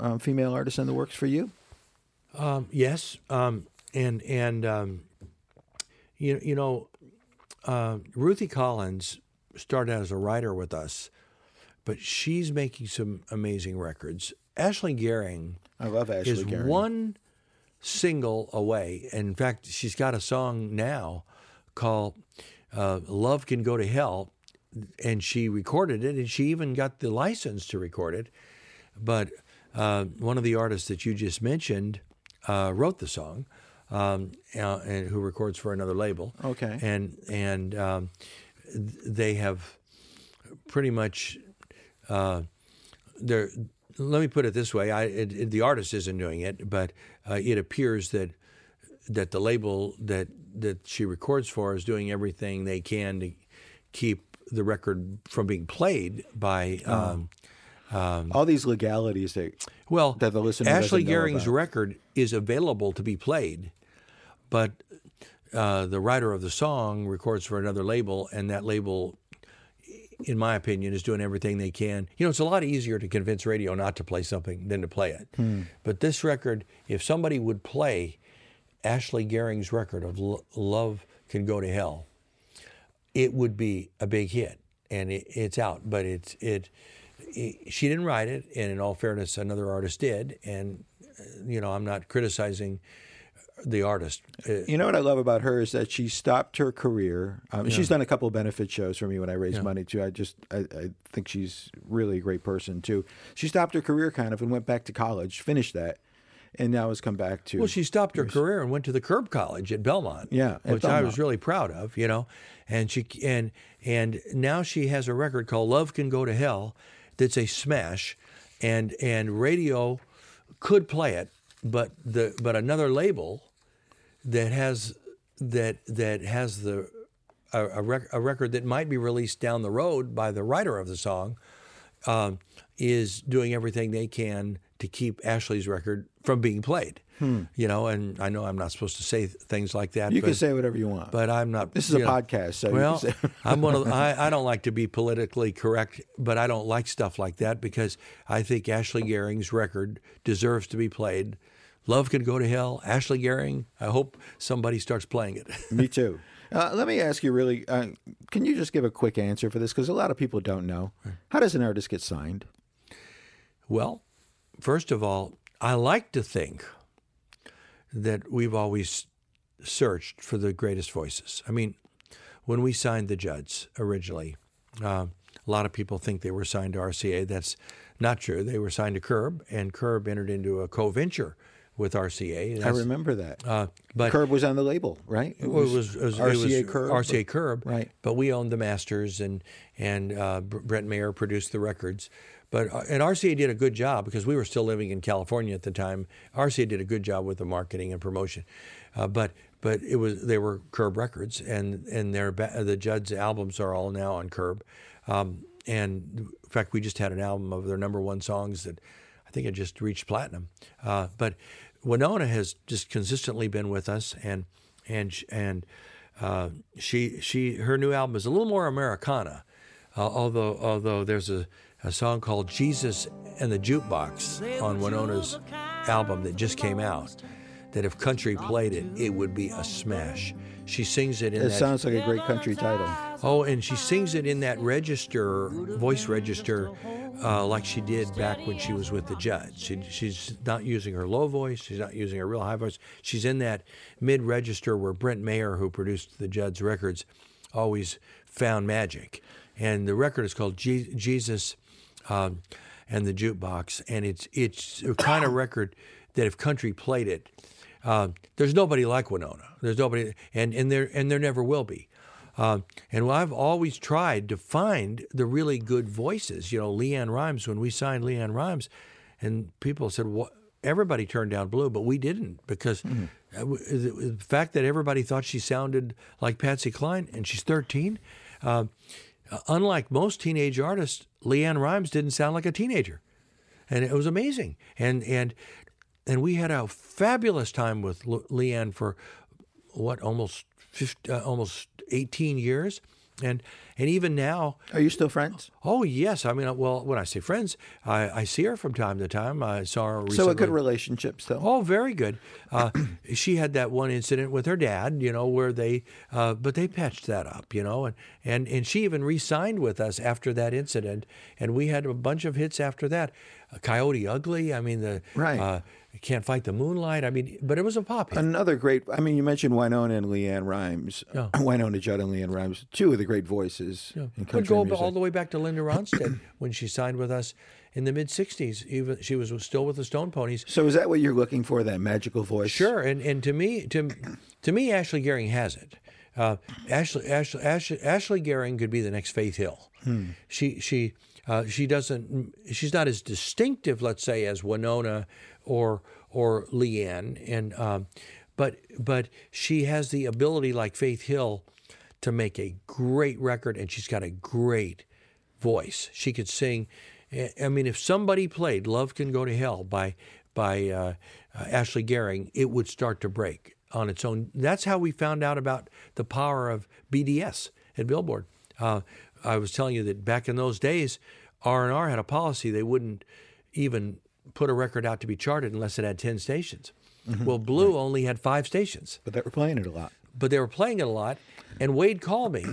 Um, female artists in the works for you? Um, yes, um, and and um, you you know, uh, Ruthie Collins started out as a writer with us, but she's making some amazing records. Ashley Gearing I love Ashley is Gearing. one single away. In fact, she's got a song now called uh, "Love Can Go to Hell," and she recorded it, and she even got the license to record it. But uh, one of the artists that you just mentioned uh, wrote the song, um, uh, and who records for another label. Okay. and and um, th- they have pretty much uh, they're let me put it this way I, it, it- the artist isn't doing it but uh, it appears that that the label that that she records for is doing everything they can to keep the record from being played by um, All these legalities that well That the listener Ashley about. record is available to be played but uh, the writer of the song records for another label and that label in my opinion, is doing everything they can. You know, it's a lot easier to convince radio not to play something than to play it. But this record, if somebody would play Ashley Gearing's record of Lo- Love Can Go to Hell, it would be a big hit. And it, it's out, but it's it, it. She didn't write it, and in all fairness, another artist did. And uh, you know, I'm not criticizing the artist. Uh, You know what I love about her is that she stopped her career. Um, She's done a couple of benefit shows for me when I raise money too. I just I, I think she's really a great person too. She stopped her career kind of and went back to college, finished that, and now has come back to. Well, she stopped her career and went to the Curb College at Belmont. Yeah, at which I was really proud of. You know, and she and and now she has a record called "Love Can Go to Hell," that's a smash, and and radio could play it, but the but another label that has that that has the a, a, rec- a record that might be released down the road by the writer of the song um, is doing everything they can to keep Ashley's record from being played. You know, and I know I'm not supposed to say th- things like that. Hmm. you but, can say whatever you want. but I'm not. This is a know, podcast, so you well, can say- I'm one of. The, I, I don't like to be politically correct, but I don't like stuff like that because I think Ashley Gearing's record deserves to be played. Love can go to hell. Ashley Gearing. I hope somebody starts playing it. me too. Uh, let me ask you, really, uh, can you just give a quick answer for this? Because a lot of people don't know. How does an artist get signed? Well, first of all, I like to think that we've always searched for the greatest voices. I mean, when we signed the Judds originally, uh, a lot of people think they were signed to RCA. That's not true. They were signed to Curb, and Curb entered into a co-venture with RCA. I remember that. Uh, but Curb was on the label, right? It well, it was, it was RCA it was Curb. RCA Curb, Right. But we owned the masters, and and uh, Brent Maher produced the records. But uh, and RCA did a good job because we were still living in California at the time. RCA did a good job with the marketing and promotion, uh, but but it was they were Curb Records, and and their the Judd's albums are all now on Curb. Um, and in fact, we just had an album of their number one songs that I think it just reached platinum. Uh, but Wynonna has just consistently been with us, and and and uh, she she her new album is a little more Americana, uh, although although there's a, a song called Jesus and the Jukebox on Wynonna's album that just came out. That if country played it, it would be a smash. She sings it in It that sounds like a great country title. Oh, and she sings it in that register, voice register, uh, like she did back when she was with the Judds. She, she's not using her low voice. She's not using her real high voice. She's in that mid register where Brent Maher, who produced the Judd's records, always found magic. And the record is called Je- Jesus um, and the Jukebox, and it's it's a kind of record that if country played it, uh, there's nobody like Wynonna. There's nobody, and and there and there never will be. Um, and I've always tried to find the really good voices. You know, LeAnn Rimes. When we signed LeAnn Rimes, and people said, "What?" Everybody turned down Blue, but we didn't because uh, w- the the fact that everybody thought she sounded like Patsy Cline, and she's 13. Uh, unlike most teenage artists, LeAnn Rimes didn't sound like a teenager, and it was amazing. And and and we had a fabulous time with Le- LeAnn for what almost 50, uh, almost 18 years, and and even now, Are you still friends? oh yes, I mean, well, when I say friends, I, I see her from time to time. I saw her recently. So a good relationship still. Oh, very good. Uh, she had that one incident with her dad, you know, where they, uh, but they patched that up, you know, and, and, and she even re-signed with us after that incident, and we had a bunch of hits after that. Uh, Coyote Ugly, I mean, the Right. Uh, Can't Fight the Moonlight, I mean, but it was a pop hit. Another great. I mean, you mentioned Wynonna and LeAnn Rimes. Yeah. Wynonna Judd and LeAnn Rimes, two of the great voices in Could country go music. all the way back to Linda Ronstadt when she signed with us in the mid '60s. Even she was still with the Stone Poneys. so is that what you're looking for? That magical voice? Sure, and and to me, to to me, Ashley Gearing has it. Uh, Ashley, Ashley, Ashley, Ashley Gearing could be the next Faith Hill. She she uh, she doesn't. She's not as distinctive, let's say, as Wynonna or or LeAnn, and um, but but she has the ability, like Faith Hill, to make a great record, and she's got a great voice. She could sing. I- mean, if somebody played "Love Can Go to Hell" by by uh, uh, Ashley Gearing, it would start to break on its own. That's how we found out about the power of BDS at Billboard. Uh, I was telling you that back in those days, R and R had a policy they wouldn't even put a record out to be charted unless it had ten stations. Well, Blue only had five stations But they were playing it a lot. but they were playing it a lot. And Wade called me.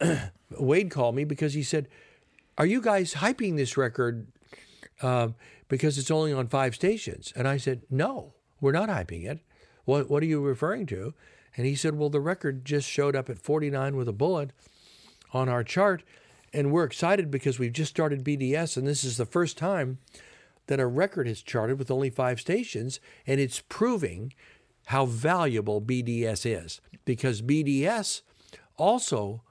Wade called me because he said, "Are you guys hyping this record um, because it's only on five stations?" And I said, "No, we're not hyping it. What What are you referring to?" And he said, "Well, the record just showed up at 49 with a bullet on our chart, and we're excited because we've just started BDS, and this is the first time." That a record is charted with only five stations, and it's proving how valuable BDS is because BDS also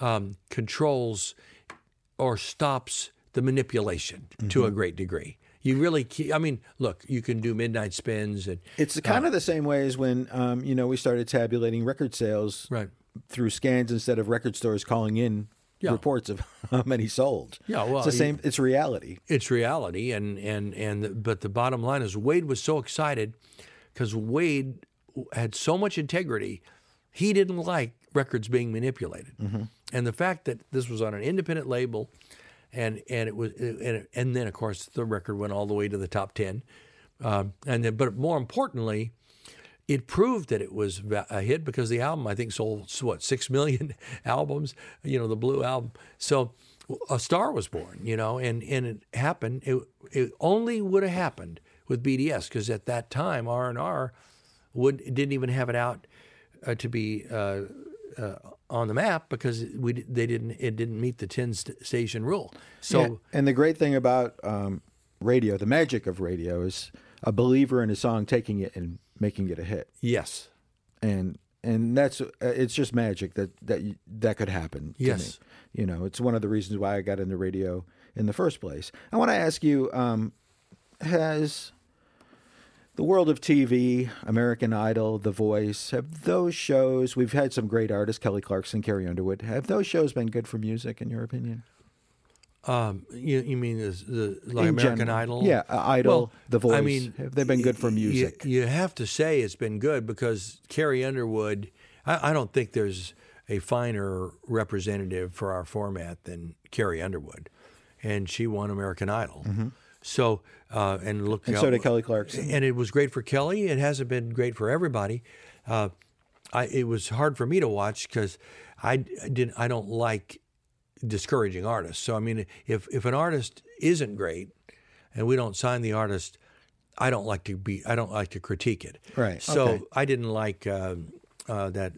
um, controls or stops the manipulation to a great degree. You really, I mean, look, you can do midnight spins and It's kind of the same way as when um, you know we started tabulating record sales right. through scans instead of record stores calling in Yeah. reports of how many sold. Yeah, well, it's the same. It's reality. it's reality and and and but the bottom line is Wade was so excited because Wade had so much integrity he didn't like records being manipulated and the fact that this was on an independent label and and it was and, and then of course the record went all the way to the top 10 um, and then but more importantly it proved that it was a hit because the album I think sold what six million albums, you know, the Blue album. So a star was born, you know, and and it happened. It it only would have happened with BDS because at that time R and R would didn't even have it out uh, to be. Uh, uh, on the map because we they didn't it didn't meet the 10 st- station rule. So Yeah, and the great thing about um, radio, the magic of radio, is a believer in a song taking it and making it a hit, yes, and and that's uh, it's just magic that that that could happen. Yes. me. you know, it's one of the reasons why I got into radio in the first place. I want to ask you: um, Has the world of TV, American Idol, The Voice, have those shows? We've had some great artists, Kelly Clarkson, Carrie Underwood. Have those shows been good for music, in your opinion? Um, you, you mean the, the like In American general. Idol? Yeah, uh, Idol, The Voice. I mean, Have they been good for music? You, have to say it's been good because Carrie Underwood. I, I don't think there's a finer representative for our format than Carrie Underwood, and she won American Idol. So uh, and look, Mm-hmm. And so did Kelly Clarkson. and it was great for Kelly. It hasn't been great for everybody. Uh, I, it was hard for me to watch because I, I didn't. I don't like discouraging artists. So I mean, if if an artist isn't great, and we don't sign the artist, I don't like to be. I don't like to critique it. Right, So okay. I didn't like uh, uh, that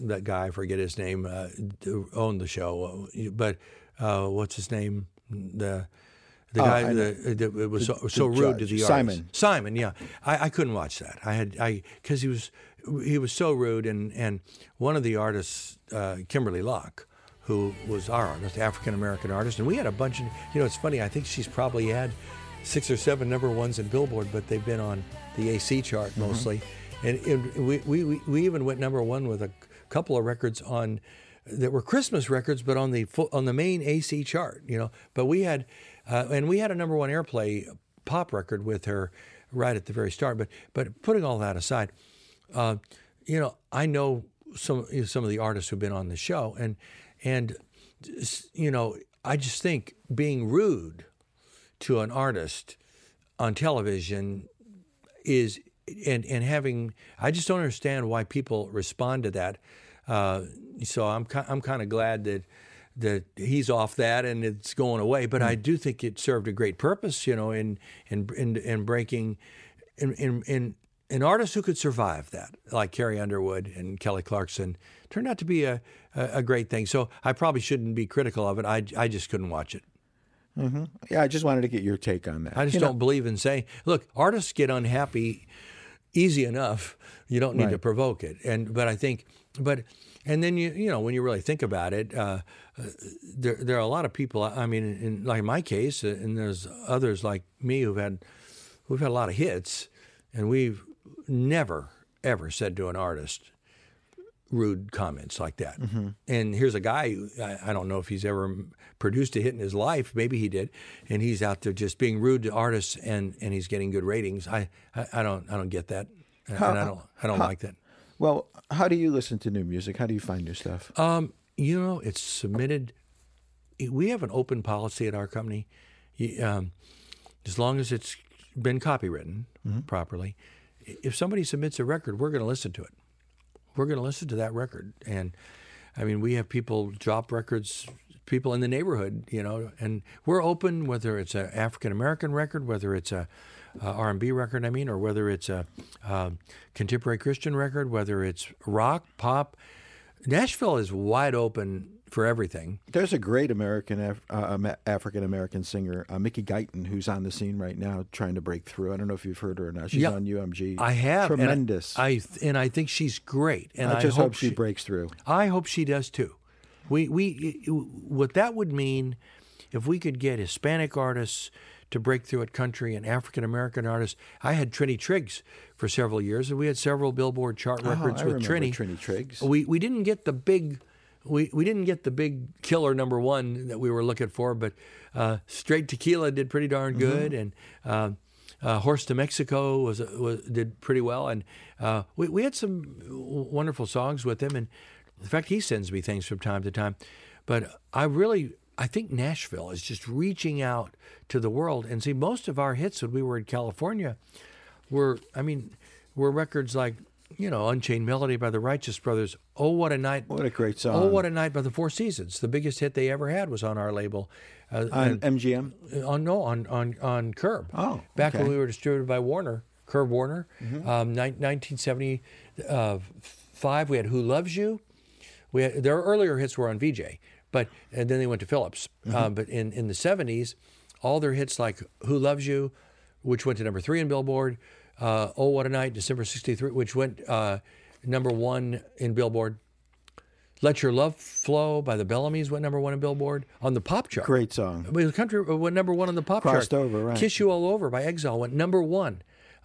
that guy. I forget his name. Uh, owned the show, but uh, what's his name? The the Oh, guy that, was so, the so rude to the artist. Simon. Simon, yeah, I, I couldn't watch that. I had I because he was he was so rude, and and one of the artists, uh, Kimberly Locke, who was our artist, African American artist, and we had a bunch of you know it's funny. I think she's probably had six or seven number ones in Billboard, but they've been on the AC chart Mm-hmm. mostly, and, and we, we we we even went number one with a couple of records on that were Christmas records, but on the on the main AC chart, you know. But we had, uh, and we had a number one airplay pop record with her right at the very start. But but putting all that aside, uh, you know, I know some some of the artists who've been on the show, and and you know, I just think being rude to an artist on television is and and having I just don't understand why people respond to that. Uh, so I'm I'm kind of glad that that he's off that and it's going away. But I do think it served a great purpose, you know, in in in, in breaking in, in in an artist who could survive that, like Carrie Underwood and Kelly Clarkson, turned out to be a, a, a great thing. So I probably shouldn't be critical of it. I, I just couldn't watch it. Yeah, I just wanted to get your take on that. I just You don't know, believe in saying, look, artists get unhappy easy enough. You don't need to provoke it. And but I think, but and then you you know when you really think about it, uh, uh, there there are a lot of people. I mean, in like my case, uh, and there's others like me who've had who've had a lot of hits, and we've never ever said to an artist rude comments like that. And here's a guy, who, I, I don't know if he's ever produced a hit in his life. Maybe he did. And he's out there just being rude to artists and, and he's getting good ratings. I, I, I don't I don't get that. And I don't I don't like that. well, how do you listen to new music? How do you find new stuff? Um, you know, it's submitted. We have an open policy at our company. Um, as long as it's been copywritten properly, if somebody submits a record, we're going to listen to it. We're going to listen to that record. And I mean, we have people drop records, people in the neighborhood, you know, and we're open whether it's an African American record, whether it's a, a R&B record, I mean, or whether it's a um, contemporary Christian record, whether it's rock, pop. Nashville is wide open for everything. There's a great American Af- uh, African American singer, uh, Mickey Guyton, who's on the scene right now, trying to break through. I don't know if you've heard her or not. She's Yeah. on UMG. I have and I- tremendous. I, and I think she's great, and I I, just hope, hope she breaks through. I hope she does too. We we what that would mean if we could get Hispanic artists to break through at country and African American artists. I had Trini Triggs for several years, and we had several Billboard chart records Oh, I with Trini. Trini Triggs. We we didn't get the big. We, we didn't get the big killer number one that we were looking for, but uh, Straight Tequila did pretty darn Mm-hmm. good, and uh, uh, Horse to Mexico was, was did pretty well, and uh, we we had some wonderful songs with him, and in fact he sends me things from time to time, but I really I think Nashville is just reaching out to the world, and see most of our hits when we were in California were I mean were records like you know Unchained Melody by the Righteous Brothers. Oh what a night! What a great song. Oh what a night by the Four Seasons. The biggest hit they ever had was on our label. Uh, on MGM. on no on on on Curb. Oh, back when okay. Mm-hmm. we were distributed by Warner, Curb Warner. Um, ni- 1975, we had Who Loves You. We had, their earlier hits were on Vee-Jay, but and then they went to Philips. Mm-hmm. Um, but in in the 70s, all their hits like Who Loves You, which went to number three in Billboard. Uh, oh What a Night, December '63, which went uh, number one in Billboard. Let Your Love Flow by the Bellamy's went number one in Billboard on the pop chart. Great song. But the country uh, went number one on the pop Crossed chart. over, right. Kiss You All Over by Exile went number one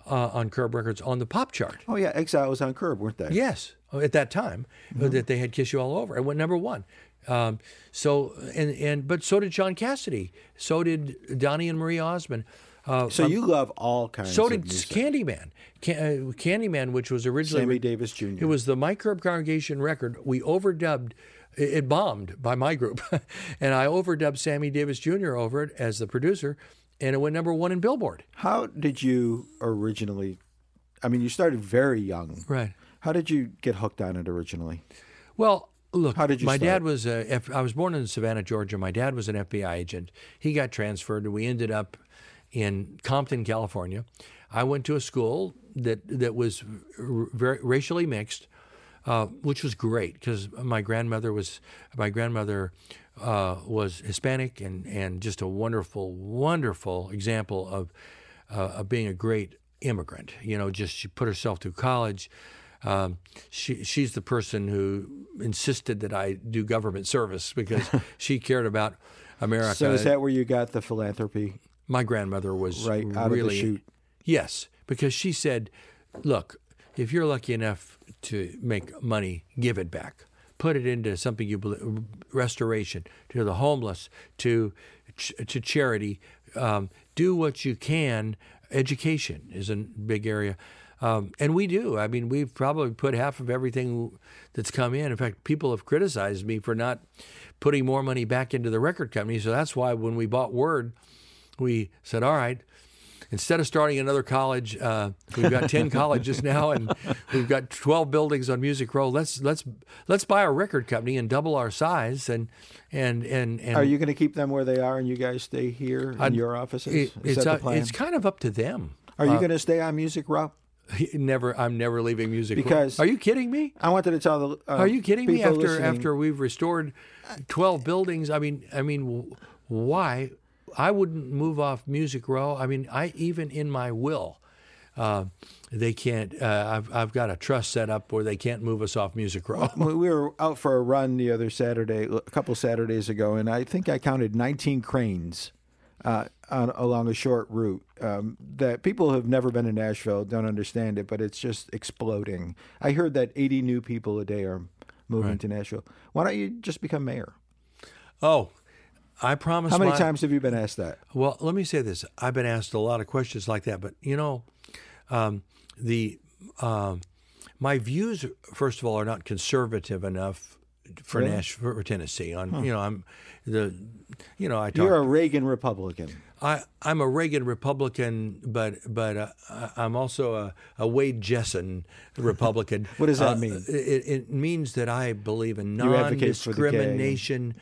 uh, on Curb Records on the pop chart. Oh yeah, Exile was on Curb, weren't they? Yes, uh, at that time uh, that they had Kiss You All Over. It went number one. Um, so and and but so did Shaun Cassidy. So did Donnie and Marie Osmond. Uh, So um, you love all kinds. so of did music. Candyman. Can, uh, Candyman, which was originally Sammy Davis Jr. It was the Mike Curb Congregation record. We overdubbed. It it bombed by my group, and I overdubbed Sammy Davis Jr. over it as the producer, and it went number one in Billboard. How did you originally? I mean, you started very young. Right. How did you get hooked on it originally? Well, look, How did you my start? dad was a, I was born in Savannah, Georgia. My dad was an FBI agent. He got transferred, and we ended up in Compton, California. I went to a school that that was r- very racially mixed, uh, which was great because my grandmother was my grandmother uh, was Hispanic and and just a wonderful, wonderful example of uh, of being a great immigrant. You know, just she put herself through college. Um, she she's the person who insisted that I do government service because she cared about America. So is that where you got the philanthropy? My grandmother was Right out of the really chute. yes, because she said, "Look, if you're lucky enough to make money, give it back. Put it into something you believe, restoration to the homeless, to ch- to charity. Um, do what you can. Education is a big area." Um, and we do. I mean, we've probably put half of everything that's come in. In fact, people have criticized me for not putting more money back into the record company. So that's why when we bought Word, we said, all right, instead of starting another college, uh, we've got ten colleges now, and we've got twelve buildings on Music Row. Let's let's let's buy a record company and double our size. And and and, and Are you going to keep them where they are, and you guys stay here in I'd- your offices? it- it's that uh, the plan? it's kind of up to them. Are you going to stay on Music Row? Never, I'm never leaving music. Row. Because- are you kidding me? I wanted to tell the. Uh, Are you kidding me? After listening- after we've restored twelve buildings, I mean, I mean, why? I wouldn't move off Music Row. I mean, I even in my will, uh, they can't. Uh, I've I've got a trust set up where they can't move us off Music Row. We we were out for a run the other Saturday, a couple Saturdays ago, and I think I counted 19 cranes uh, on, along a short route. Um, that people who have never been to Nashville don't understand it, but it's just exploding. I heard that 80 new people a day are moving to Nashville. Why don't you just become mayor? Oh, I promise. How many my- times have you been asked that? Well, let me say this. I've been asked a lot of questions like that, but you know, um, the um, my views, first of all, are not conservative enough for Really? Nash for Tennessee. On you know, I'm the you know I talk. You're a Reagan Republican. I, I'm a Reagan Republican, but but uh, I'm also a, a Wade Jessen Republican. What does that Uh, mean? It, it means that I believe in You advocate for the non-discrimination.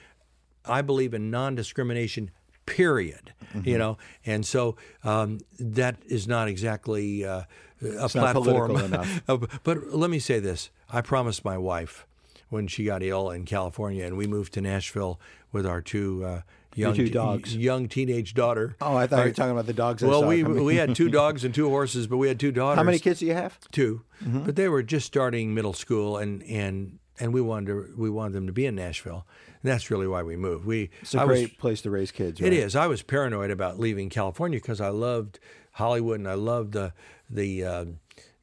I believe in non-discrimination. Period. Mm-hmm. You know, and so um, that is not exactly uh, a not platform. but let me say this: I promised my wife when she got ill in California, and we moved to Nashville with our two uh, young two dogs. young teenage daughter. Oh, I thought you were talking about the dogs. Well, we we had two dogs and two horses, but we had two daughters. How many kids do you have? 2 but they were just starting middle school, and and and we wanted to, we wanted them to be in Nashville, and that's really why we moved. We It's a I was- great place to raise kids. it right? is. I was paranoid about leaving California because I loved Hollywood and I loved the the uh,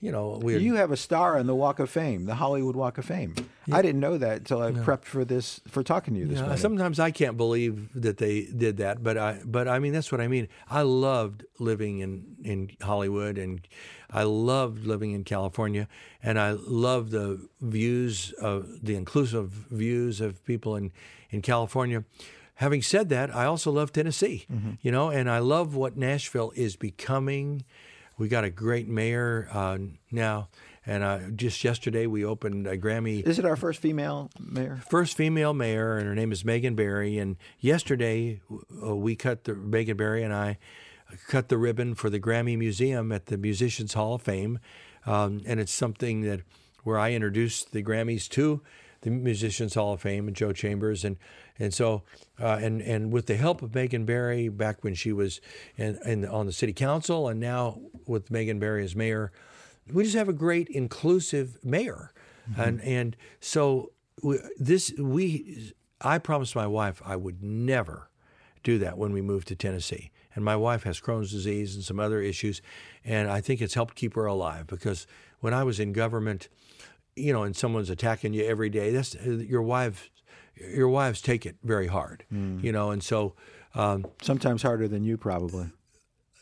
you know we You have a star on the Walk of Fame, the Hollywood Walk of Fame. I didn't know that until I prepped for this, for talking to you this Yeah, morning. sometimes I can't believe that they did that, but I but I mean that's what I mean. I loved living in in Hollywood and I loved living in California and I love the views of the inclusive views of people in in California. Having said that, I also love Tennessee, mm-hmm. you know, and I love what Nashville is becoming. We got a great mayor uh, now, and uh, just yesterday we opened a Grammy Is it our first female mayor? first female mayor, and her name is Megan Barry. And yesterday, uh, we cut the Megan Barry and I cut the ribbon for the Grammy Museum at the Musicians Hall of Fame, um, and it's something that where I introduced the Grammys to the Musicians Hall of Fame and Joe Chambers, and and so uh, and and with the help of Megan Barry back when she was in, in on the city council, and now with Megan Barry as mayor, we just have a great inclusive mayor, and and so we, this we I promised my wife I would never do that when we moved to Tennessee. And my wife has Crohn's disease and some other issues, and I think it's helped keep her alive because when I was in government, you know, and someone's attacking you every day, that's your wife. Your wives take it very hard, you know, and so um, Sometimes harder than you, probably.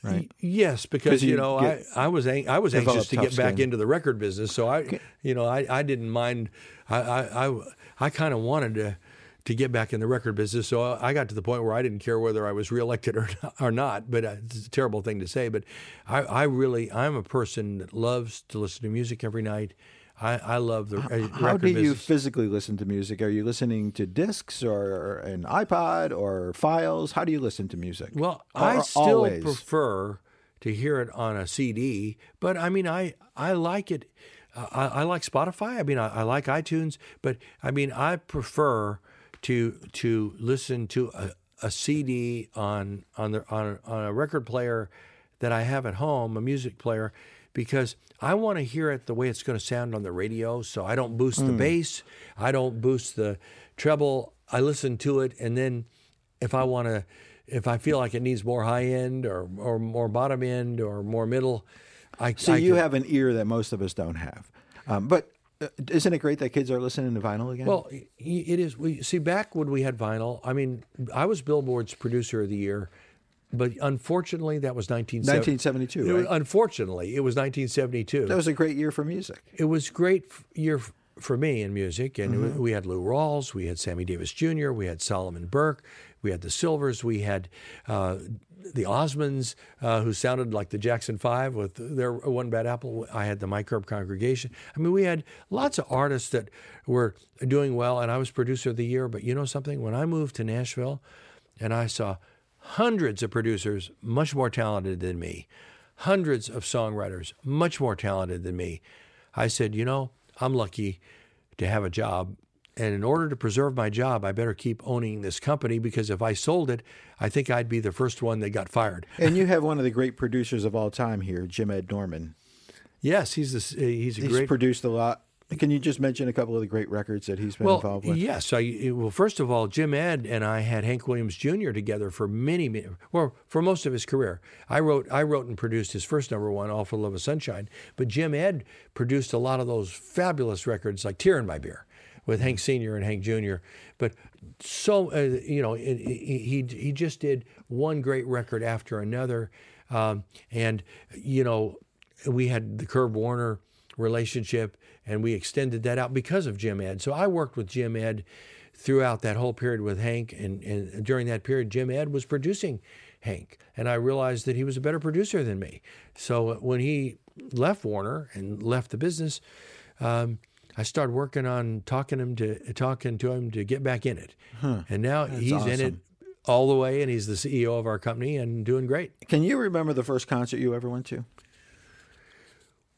Right. Yes, because you, you know I, I was ang- I was anxious to get back skin. into the record business, so I you know I, I didn't mind I I I, I kind of wanted to to get back in the record business, so I got to the point where I didn't care whether I was reelected or not, or not. But uh, it's a terrible thing to say, but I, I really I'm a person that loves to listen to music every night. I, I love the How record do you business. physically listen to music? Are you listening to discs or an iPod or files? How do you listen to music? Well, Or I still always? prefer to hear it on a CD, but I mean, I I like it. uh, I, I like Spotify. I mean, I, I like iTunes, but I mean, I prefer to to listen to a, a CD on on the on a, on a record player that I have at home, a music player, because I want to hear it the way it's going to sound on the radio. So I don't boost the bass, I don't boost the treble. I listen to it, and then if I want to, if I feel like it needs more high end or or more bottom end or more middle, I So I you can- have an ear that most of us don't have. Um, but uh, isn't it great that kids are listening to vinyl again? Well, it is. We see back when we had vinyl. I mean, I was Billboard's producer of the year but unfortunately, that was 1970 1972, right? Unfortunately, it was 1972. That was a great year for music. it was great year for me in music, and Mm-hmm. we had Lou Rawls, we had Sammy Davis Jr., we had Solomon Burke, we had the Sylvers, we had uh, the Osmonds, uh, who sounded like the Jackson Five with their One Bad Apple. I had the Mike Curb Congregation. I mean, we had lots of artists that were doing well, and I was producer of the year. But you know something? When I moved to Nashville, and I saw hundreds of producers much more talented than me, hundreds of songwriters much more talented than me. I said, you know, I'm lucky to have a job. And in order to preserve my job, I better keep owning this company because if I sold it, I think I'd be the first one that got fired. And you have one of the great producers of all time here, Jim Ed Norman. Yes, he's this, uh, he's a He's great produced a lot. Can you just mention a couple of the great records that he's been well, involved with? yes. I, well, first of all, Jim Ed and I had Hank Williams Jr. together for many, many, well, for most of his career. I wrote, I wrote and produced his first number one, "All for Love of Sunshine." But Jim Ed produced a lot of those fabulous records, like "Tear in My Beer," with Hank Sr. and Hank Jr. But so, uh, you know, it, he he he just did one great record after another, um, and you know, we had the Curb Warner relationship, and we extended that out because of Jim Ed. So I worked with Jim Ed throughout that whole period with Hank, and, and during that period, Jim Ed was producing Hank, and I realized that he was a better producer than me. So when he left Warner and left the business, um, I started working on talking him to talking to him to get back in it, and now he's in it all the way, and he's the CEO of our company and doing great. Can you remember the first concert you ever went to?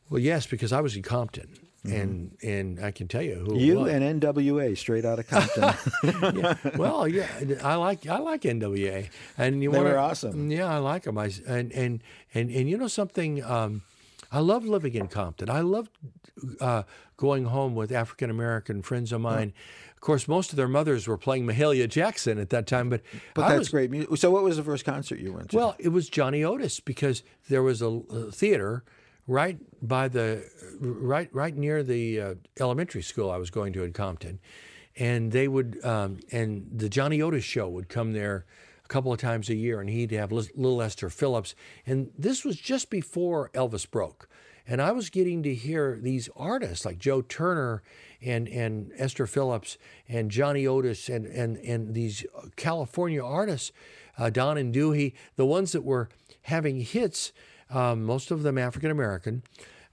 Well, yes, because I was in Compton, and and I can tell you who Mm-hmm. You and NWA, straight out of Compton. yeah. Well, yeah, I like I like NWA, and you They wanna, were awesome. Yeah, I like them. I and and and and you know something. Um, I love living in Compton. I loved uh, going home with African American friends of mine. Of course, most of their mothers were playing Mahalia Jackson at that time, but but I that's was, great music. So, what was the first concert you went to? well, it was Johnny Otis because there was a, a theater right by the right right near the uh, elementary school I was going to in Compton, and they would um, and the Johnny Otis show would come there a couple of times a year, and he'd have little Esther Phillips, and this was just before Elvis broke. And I was getting to hear these artists like Joe Turner and, and Esther Phillips and Johnny Otis and, and, and these California artists, uh, Don and Dewey, the ones that were having hits, um, most of them African American.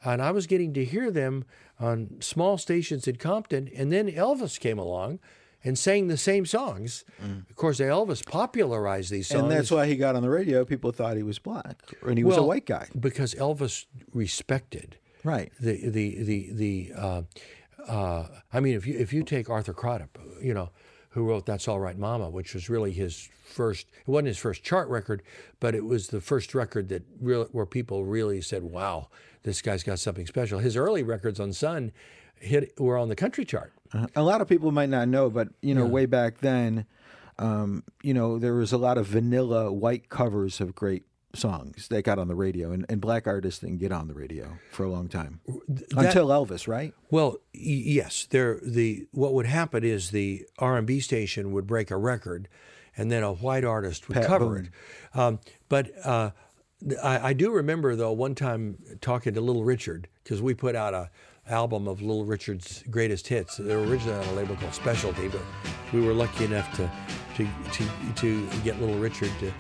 And I was getting to hear them on small stations in Compton. And then Elvis came along and sang the same songs. Of course, Elvis popularized these songs. and that's why he got on the radio. People thought he was black, and he was a white guy. because Elvis respected Right. the the the the. Uh, uh, I mean, if you if you take Arthur Crudup, you know, who wrote "That's All Right, Mama," which was really his first. It wasn't his first chart record, but it was the first record that real where people really said, "Wow, this guy's got something special." His early records on Sun hit were on the country chart. Uh-huh. A lot of people might not know, but you know, way back then, um, you know, there was a lot of vanilla white covers of great songs that got on the radio, and, and black artists didn't get on the radio for a long time until Elvis, right? Well, yes, there the what would happen is the R and B station would break a record, and then a white artist would Pat cover Boone. it. Um, but uh, I, I do remember though one time talking to Little Richard because we put out a album of Little Richard's greatest hits. They were originally on a label called Specialty, but we were lucky enough to to to, to get Little Richard to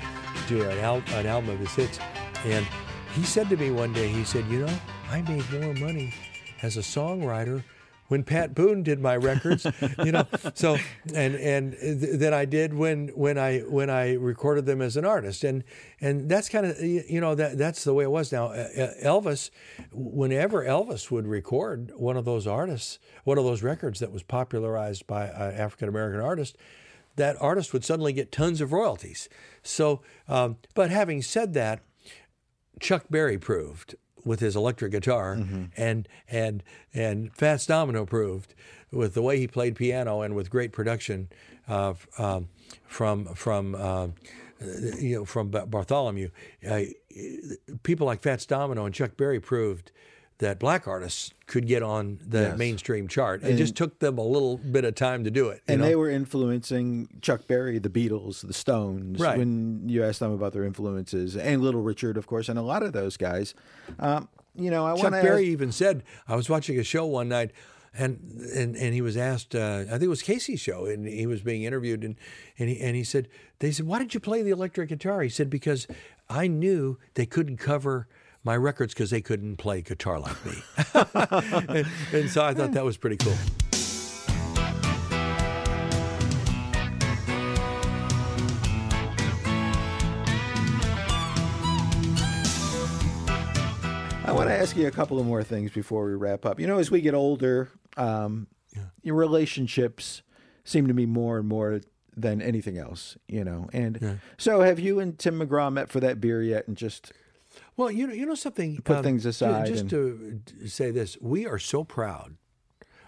do an, al- an album of his hits, and he said to me one day, he said, "You know, I made more money as a songwriter." When Pat Boone did my records, you know, so and and th- than I did when when I when I recorded them as an artist, and and that's kind of you know that that's the way it was. Now uh, uh, Elvis, whenever Elvis would record one of those artists, one of those records that was popularized by an African American artist, that artist would suddenly get tons of royalties. So, um, but having said that, Chuck Berry proved with his electric guitar, and and and Fats Domino proved with the way he played piano and with great production uh, um, from from uh, you know from Bartholomew. Uh, people like Fats Domino and Chuck Berry proved that black artists could get on the Yes. mainstream chart. It And- just took them a little bit of time to do it. you And know? they were influencing Chuck Berry, the Beatles, the Stones. Right. When you asked them about their influences, and Little Richard, of course, and a lot of those guys. Um, you know, I Chuck want to. Berry even said, I was watching a show one night, and and, and he was asked, uh, I think it was Casey's show, and he was being interviewed, and and he, and he said, they said, why did you play the electric guitar? He said, because I knew they couldn't cover my records because they couldn't play guitar like me. and, and so I thought that was pretty cool. I want to ask you a couple of more things before we wrap up. You know, as we get older, um, your relationships seem to be more and more than anything else. You know, and so have you and Tim McGraw met for that beer yet? And just Well, you know, you know something. Put things ju- aside Just and- to say this, we are so proud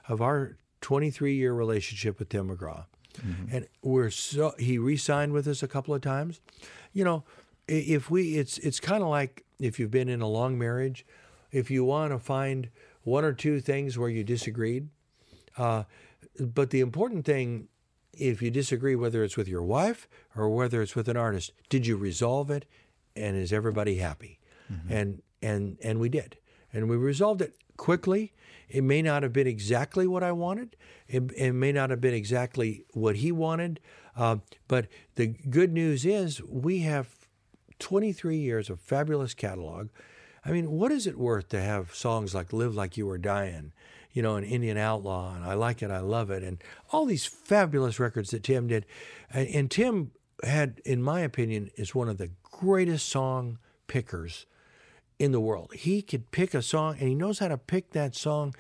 of our 23 year relationship with Tim McGraw, Mm-hmm. and we're so he re-signed with us a couple of times. You know, if we, it's it's kind of like if you've been in a long marriage, if you want to find one or two things where you disagreed, uh, but the important thing, if you disagree, whether it's with your wife or whether it's with an artist, did you resolve it, and is everybody happy? And and and we did, and we resolved it quickly. It may not have been exactly what I wanted. It, it may not have been exactly what he wanted. Uh, but the good news is we have 23 years of fabulous catalog. I mean, what is it worth to have songs like Live Like You Were Dying, you know, and Indian Outlaw, and I Like It, I Love It, and all these fabulous records that Tim did. And, and Tim had, in my opinion, is one of the greatest song pickers in the world. He could pick a song, and he knows how to pick that song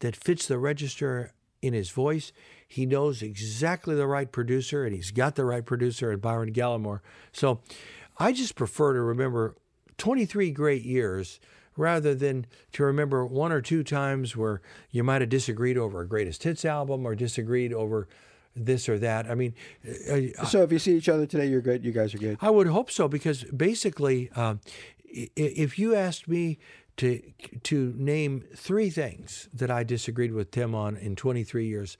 that fits the register in his voice. He knows exactly the right producer, and he's got the right producer at Byron Gallimore. So I just prefer to remember 23 great years rather than to remember one or two times where you might have disagreed over a greatest hits album or disagreed over this or that. I mean, uh, so if you see each other today, you're good. You guys are good. I would hope so because basically, i- if you asked me to to name three things that I disagreed with Tim on in 23 years,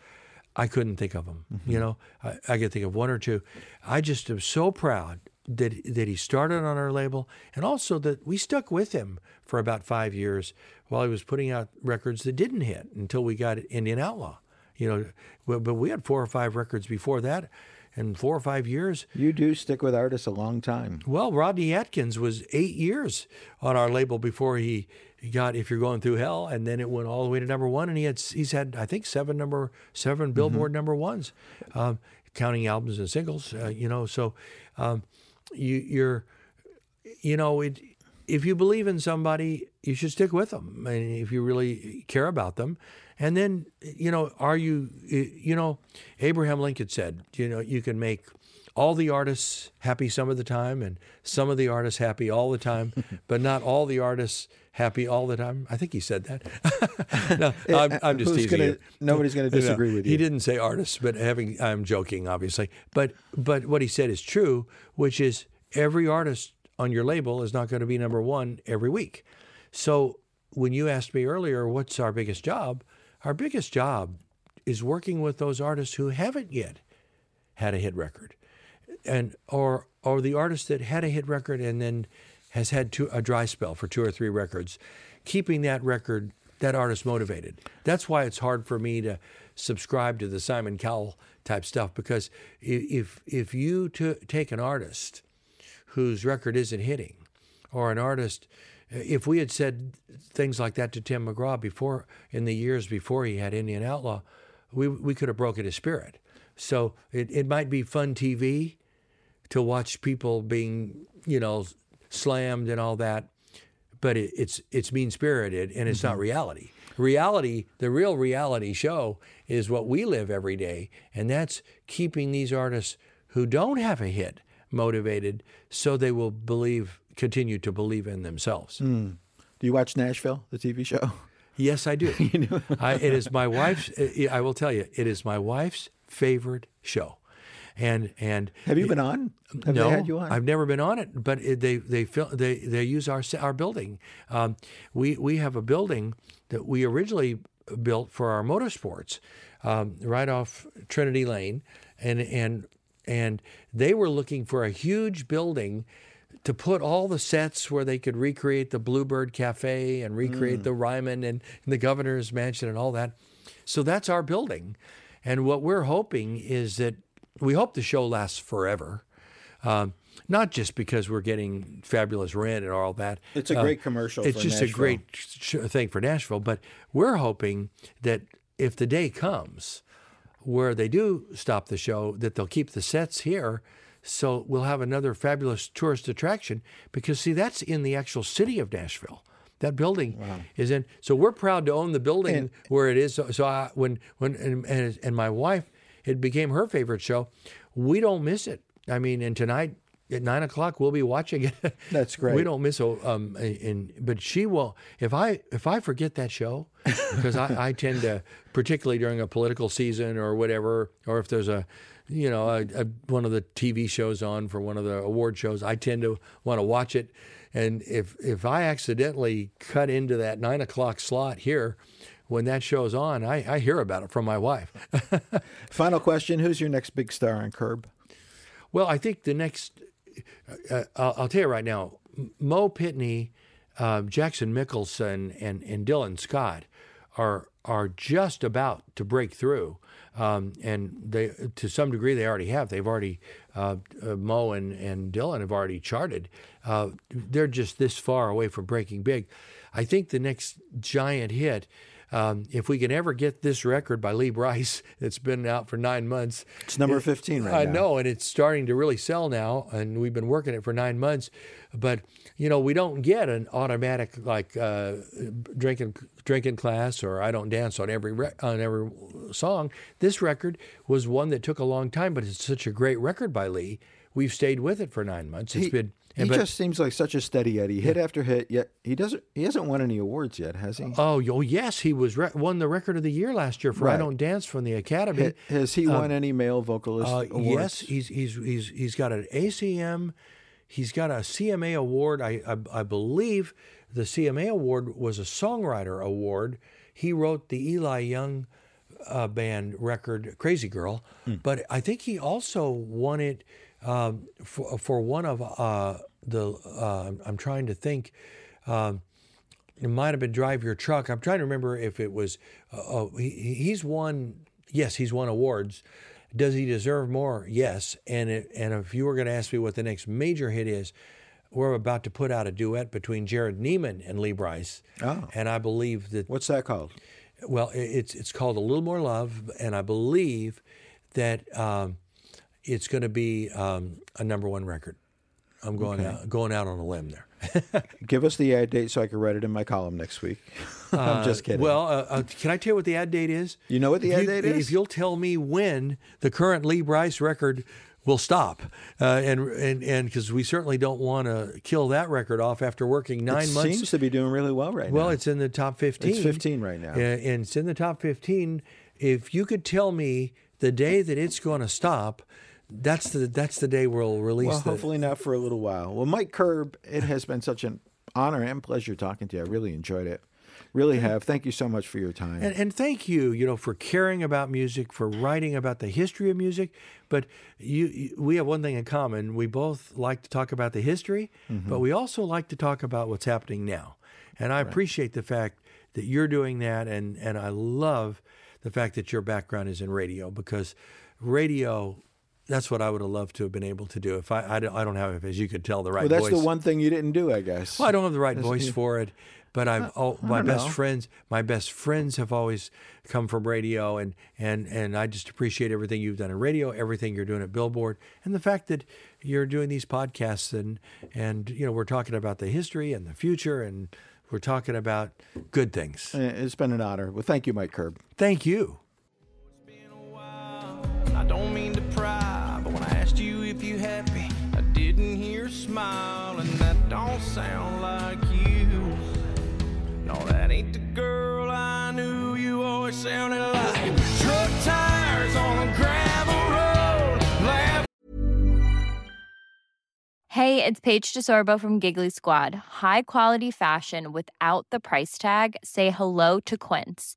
I couldn't think of them. Mm-hmm. You know, I, I could think of one or two. I just am so proud that that he started on our label, and also that we stuck with him for about five years while he was putting out records that didn't hit until we got Indian Outlaw. You know, but we had four or five records before that, and four or five years. You do stick with artists a long time. Well, Rodney Atkins was eight years on our label before he got "If You're Going Through Hell," and then it went all the way to number one. And he had he's had I think seven number 7 Billboard number ones, um, counting albums and singles. Uh, you know, so um, you you're you know it. If you believe in somebody, you should stick with them, I and if you really care about them. And then, you know, are you, you know, Abraham Lincoln said, you know, you can make all the artists happy some of the time and some of the artists happy all the time, but not all the artists happy all the time. I think he said that. no, I'm, I'm just Who's teasing gonna- you. nobody's gonna disagree with you. He didn't say artists, but having I'm joking, obviously. But but what he said is true, which is every artist on your label is not going to be number one every week. So when you asked me earlier, what's our biggest job? Our biggest job is working with those artists who haven't yet had a hit record, and or or the artist that had a hit record and then has had two, a dry spell for two or three records, keeping that record that artist motivated. That's why it's hard for me to subscribe to the Simon Cowell type stuff because if if you take an artist whose record isn't hitting, or an artist. If we had said things like that to Tim McGraw before, in the years before he had Indian Outlaw, we we could have broken his spirit. So it, it might be fun TV to watch people being, you know, slammed and all that, but it, it's it's mean spirited and it's not mm-hmm. reality. Reality, the real reality show is what we live every day, and that's keeping these artists who don't have a hit motivated, so they will believe, continue to believe in themselves. Do you watch Nashville, the TV show? Yes, I do. I, it is my wife's. I will tell you, it is my wife's favorite show, and and Have you been on? Have no, they had you on? I've never been on it, but it, they they fil- they they use our our building. Um, we we have a building that we originally built for our motorsports, um, right off Trinity Lane, and and and they were looking for a huge building to put all the sets where they could recreate the Bluebird Cafe and recreate the Ryman and, and the governor's mansion and all that. So that's our building. And what we're hoping is that we hope the show lasts forever. Um, not just because we're getting fabulous rent and all that. It's a Uh, great commercial It's just Nashville. a great sh- thing for Nashville. But we're hoping that if the day comes where they do stop the show, that they'll keep the sets here. So we'll have another fabulous tourist attraction because, see, that's in the actual city of Nashville. That building is in. So we're proud to own the building And- where it is. So, so I, when when and, and, and my wife, it became her favorite show. We don't miss it. I mean, and tonight at nine o'clock we'll be watching it. That's great. We don't miss a um. In but she will. If I if I forget that show, because I, I tend to, particularly during a political season or whatever, or if there's a, you know, a, a, one of the TV shows on for one of the award shows, I tend to want to watch it. And if if I accidentally cut into that nine o'clock slot here, when that show's on, I, I hear about it from my wife. Final question: Who's your next big star on Curb? Well, I think the next, I'll, I'll tell you right now, Mo Pitney, uh, Jackson Michelson, and, and Dylan Scott are are just about to break through, um, and they to some degree they already have. They've already uh, uh, Mo and, and Dylan have already charted. Uh, they're just this far away from breaking big. I think the next giant hit. Um, if we can ever get this record by Lee Brice, that's been out for nine months, It's number 15 right I now. I know, and it's starting to really sell now, and we've been working it for nine months. But you know, we don't get an automatic like uh, drinking drinking class or I don't dance on every re- on every song. This record was one that took a long time, but it's such a great record by Lee. We've stayed with it for nine months. It's he, been he but- just seems like such a steady Eddie, hit after hit. Yet he doesn't. He hasn't won any awards yet, has he? Oh, oh yes, he was re- won the record of the year last year for "I Don't Dance" from the Academy. Ha- has he won any male vocalist Uh, awards? yes, he's he's he's he's got an ACM, he's got a CMA award. I, I I believe the CMA award was a songwriter award. He wrote the Eli Young uh, band record "Crazy Girl," but I think he also won it um, for for one of uh, the. Uh, I'm trying to think. Um, it might have been drive your truck. I'm trying to remember if it was. Uh, oh, he, he's won. Yes, he's won awards. Does he deserve more? Yes. And it, and if you were going to ask me what the next major hit is, we're about to put out a duet between Jerrod Niemann and Lee Brice. Oh. And I believe that What's that called? well, it's it's called a little more love, and I believe that um, it's going to be um, a number one record. I'm going out going out on a limb there. Give us the ad date so I can write it in my column next week. I'm just kidding. Well, uh, uh, can I tell you what the ad date is? You know what the ad you- date is? If you'll tell me when the current Lee Brice record will stop, uh, and and and because we certainly don't want to kill that record off after working nine it months. seems to be doing really well right well, now. Well, it's in the top fifteen. It's 15 right now. Uh, and it's in the top fifteen. If you could tell me the day that it's going to stop, that's the that's the day we'll release. well, the, hopefully not for a little while. Well, Mike Curb, it has been such an honor and pleasure talking to you. I really enjoyed it. Really have. Thank you so much for your time. And, and thank you, you know, for caring about music, for writing about the history of music. But you, you we have one thing in common: we both like to talk about the history, mm-hmm. but we also like to talk about what's happening now. And I appreciate the fact that you're doing that, and and I love the fact that your background is in radio because radio. That's what I would have loved to have been able to do. If I, I, don't, I don't have, as you could tell, the right well, that's voice. the one thing you didn't do, I guess. Well, I don't have the right voice for it, but I've oh, my best know. friends, my best friends have always come from radio, and and and I just appreciate everything you've done in radio, everything you're doing at Billboard, and the fact that you're doing these podcasts, and and you know we're talking about the history and the future, and we're talking about good things. Eh, It's been an honor. Well, thank you, Mike Curb. Thank you if you happy. I didn't hear a smile, and that don't sound like you. No, that ain't the girl I knew. You always sounded like truck tires on a gravel road. Hey, it's Paige DeSorbo from Giggly Squad. High quality fashion without the price tag. Say hello to Quince.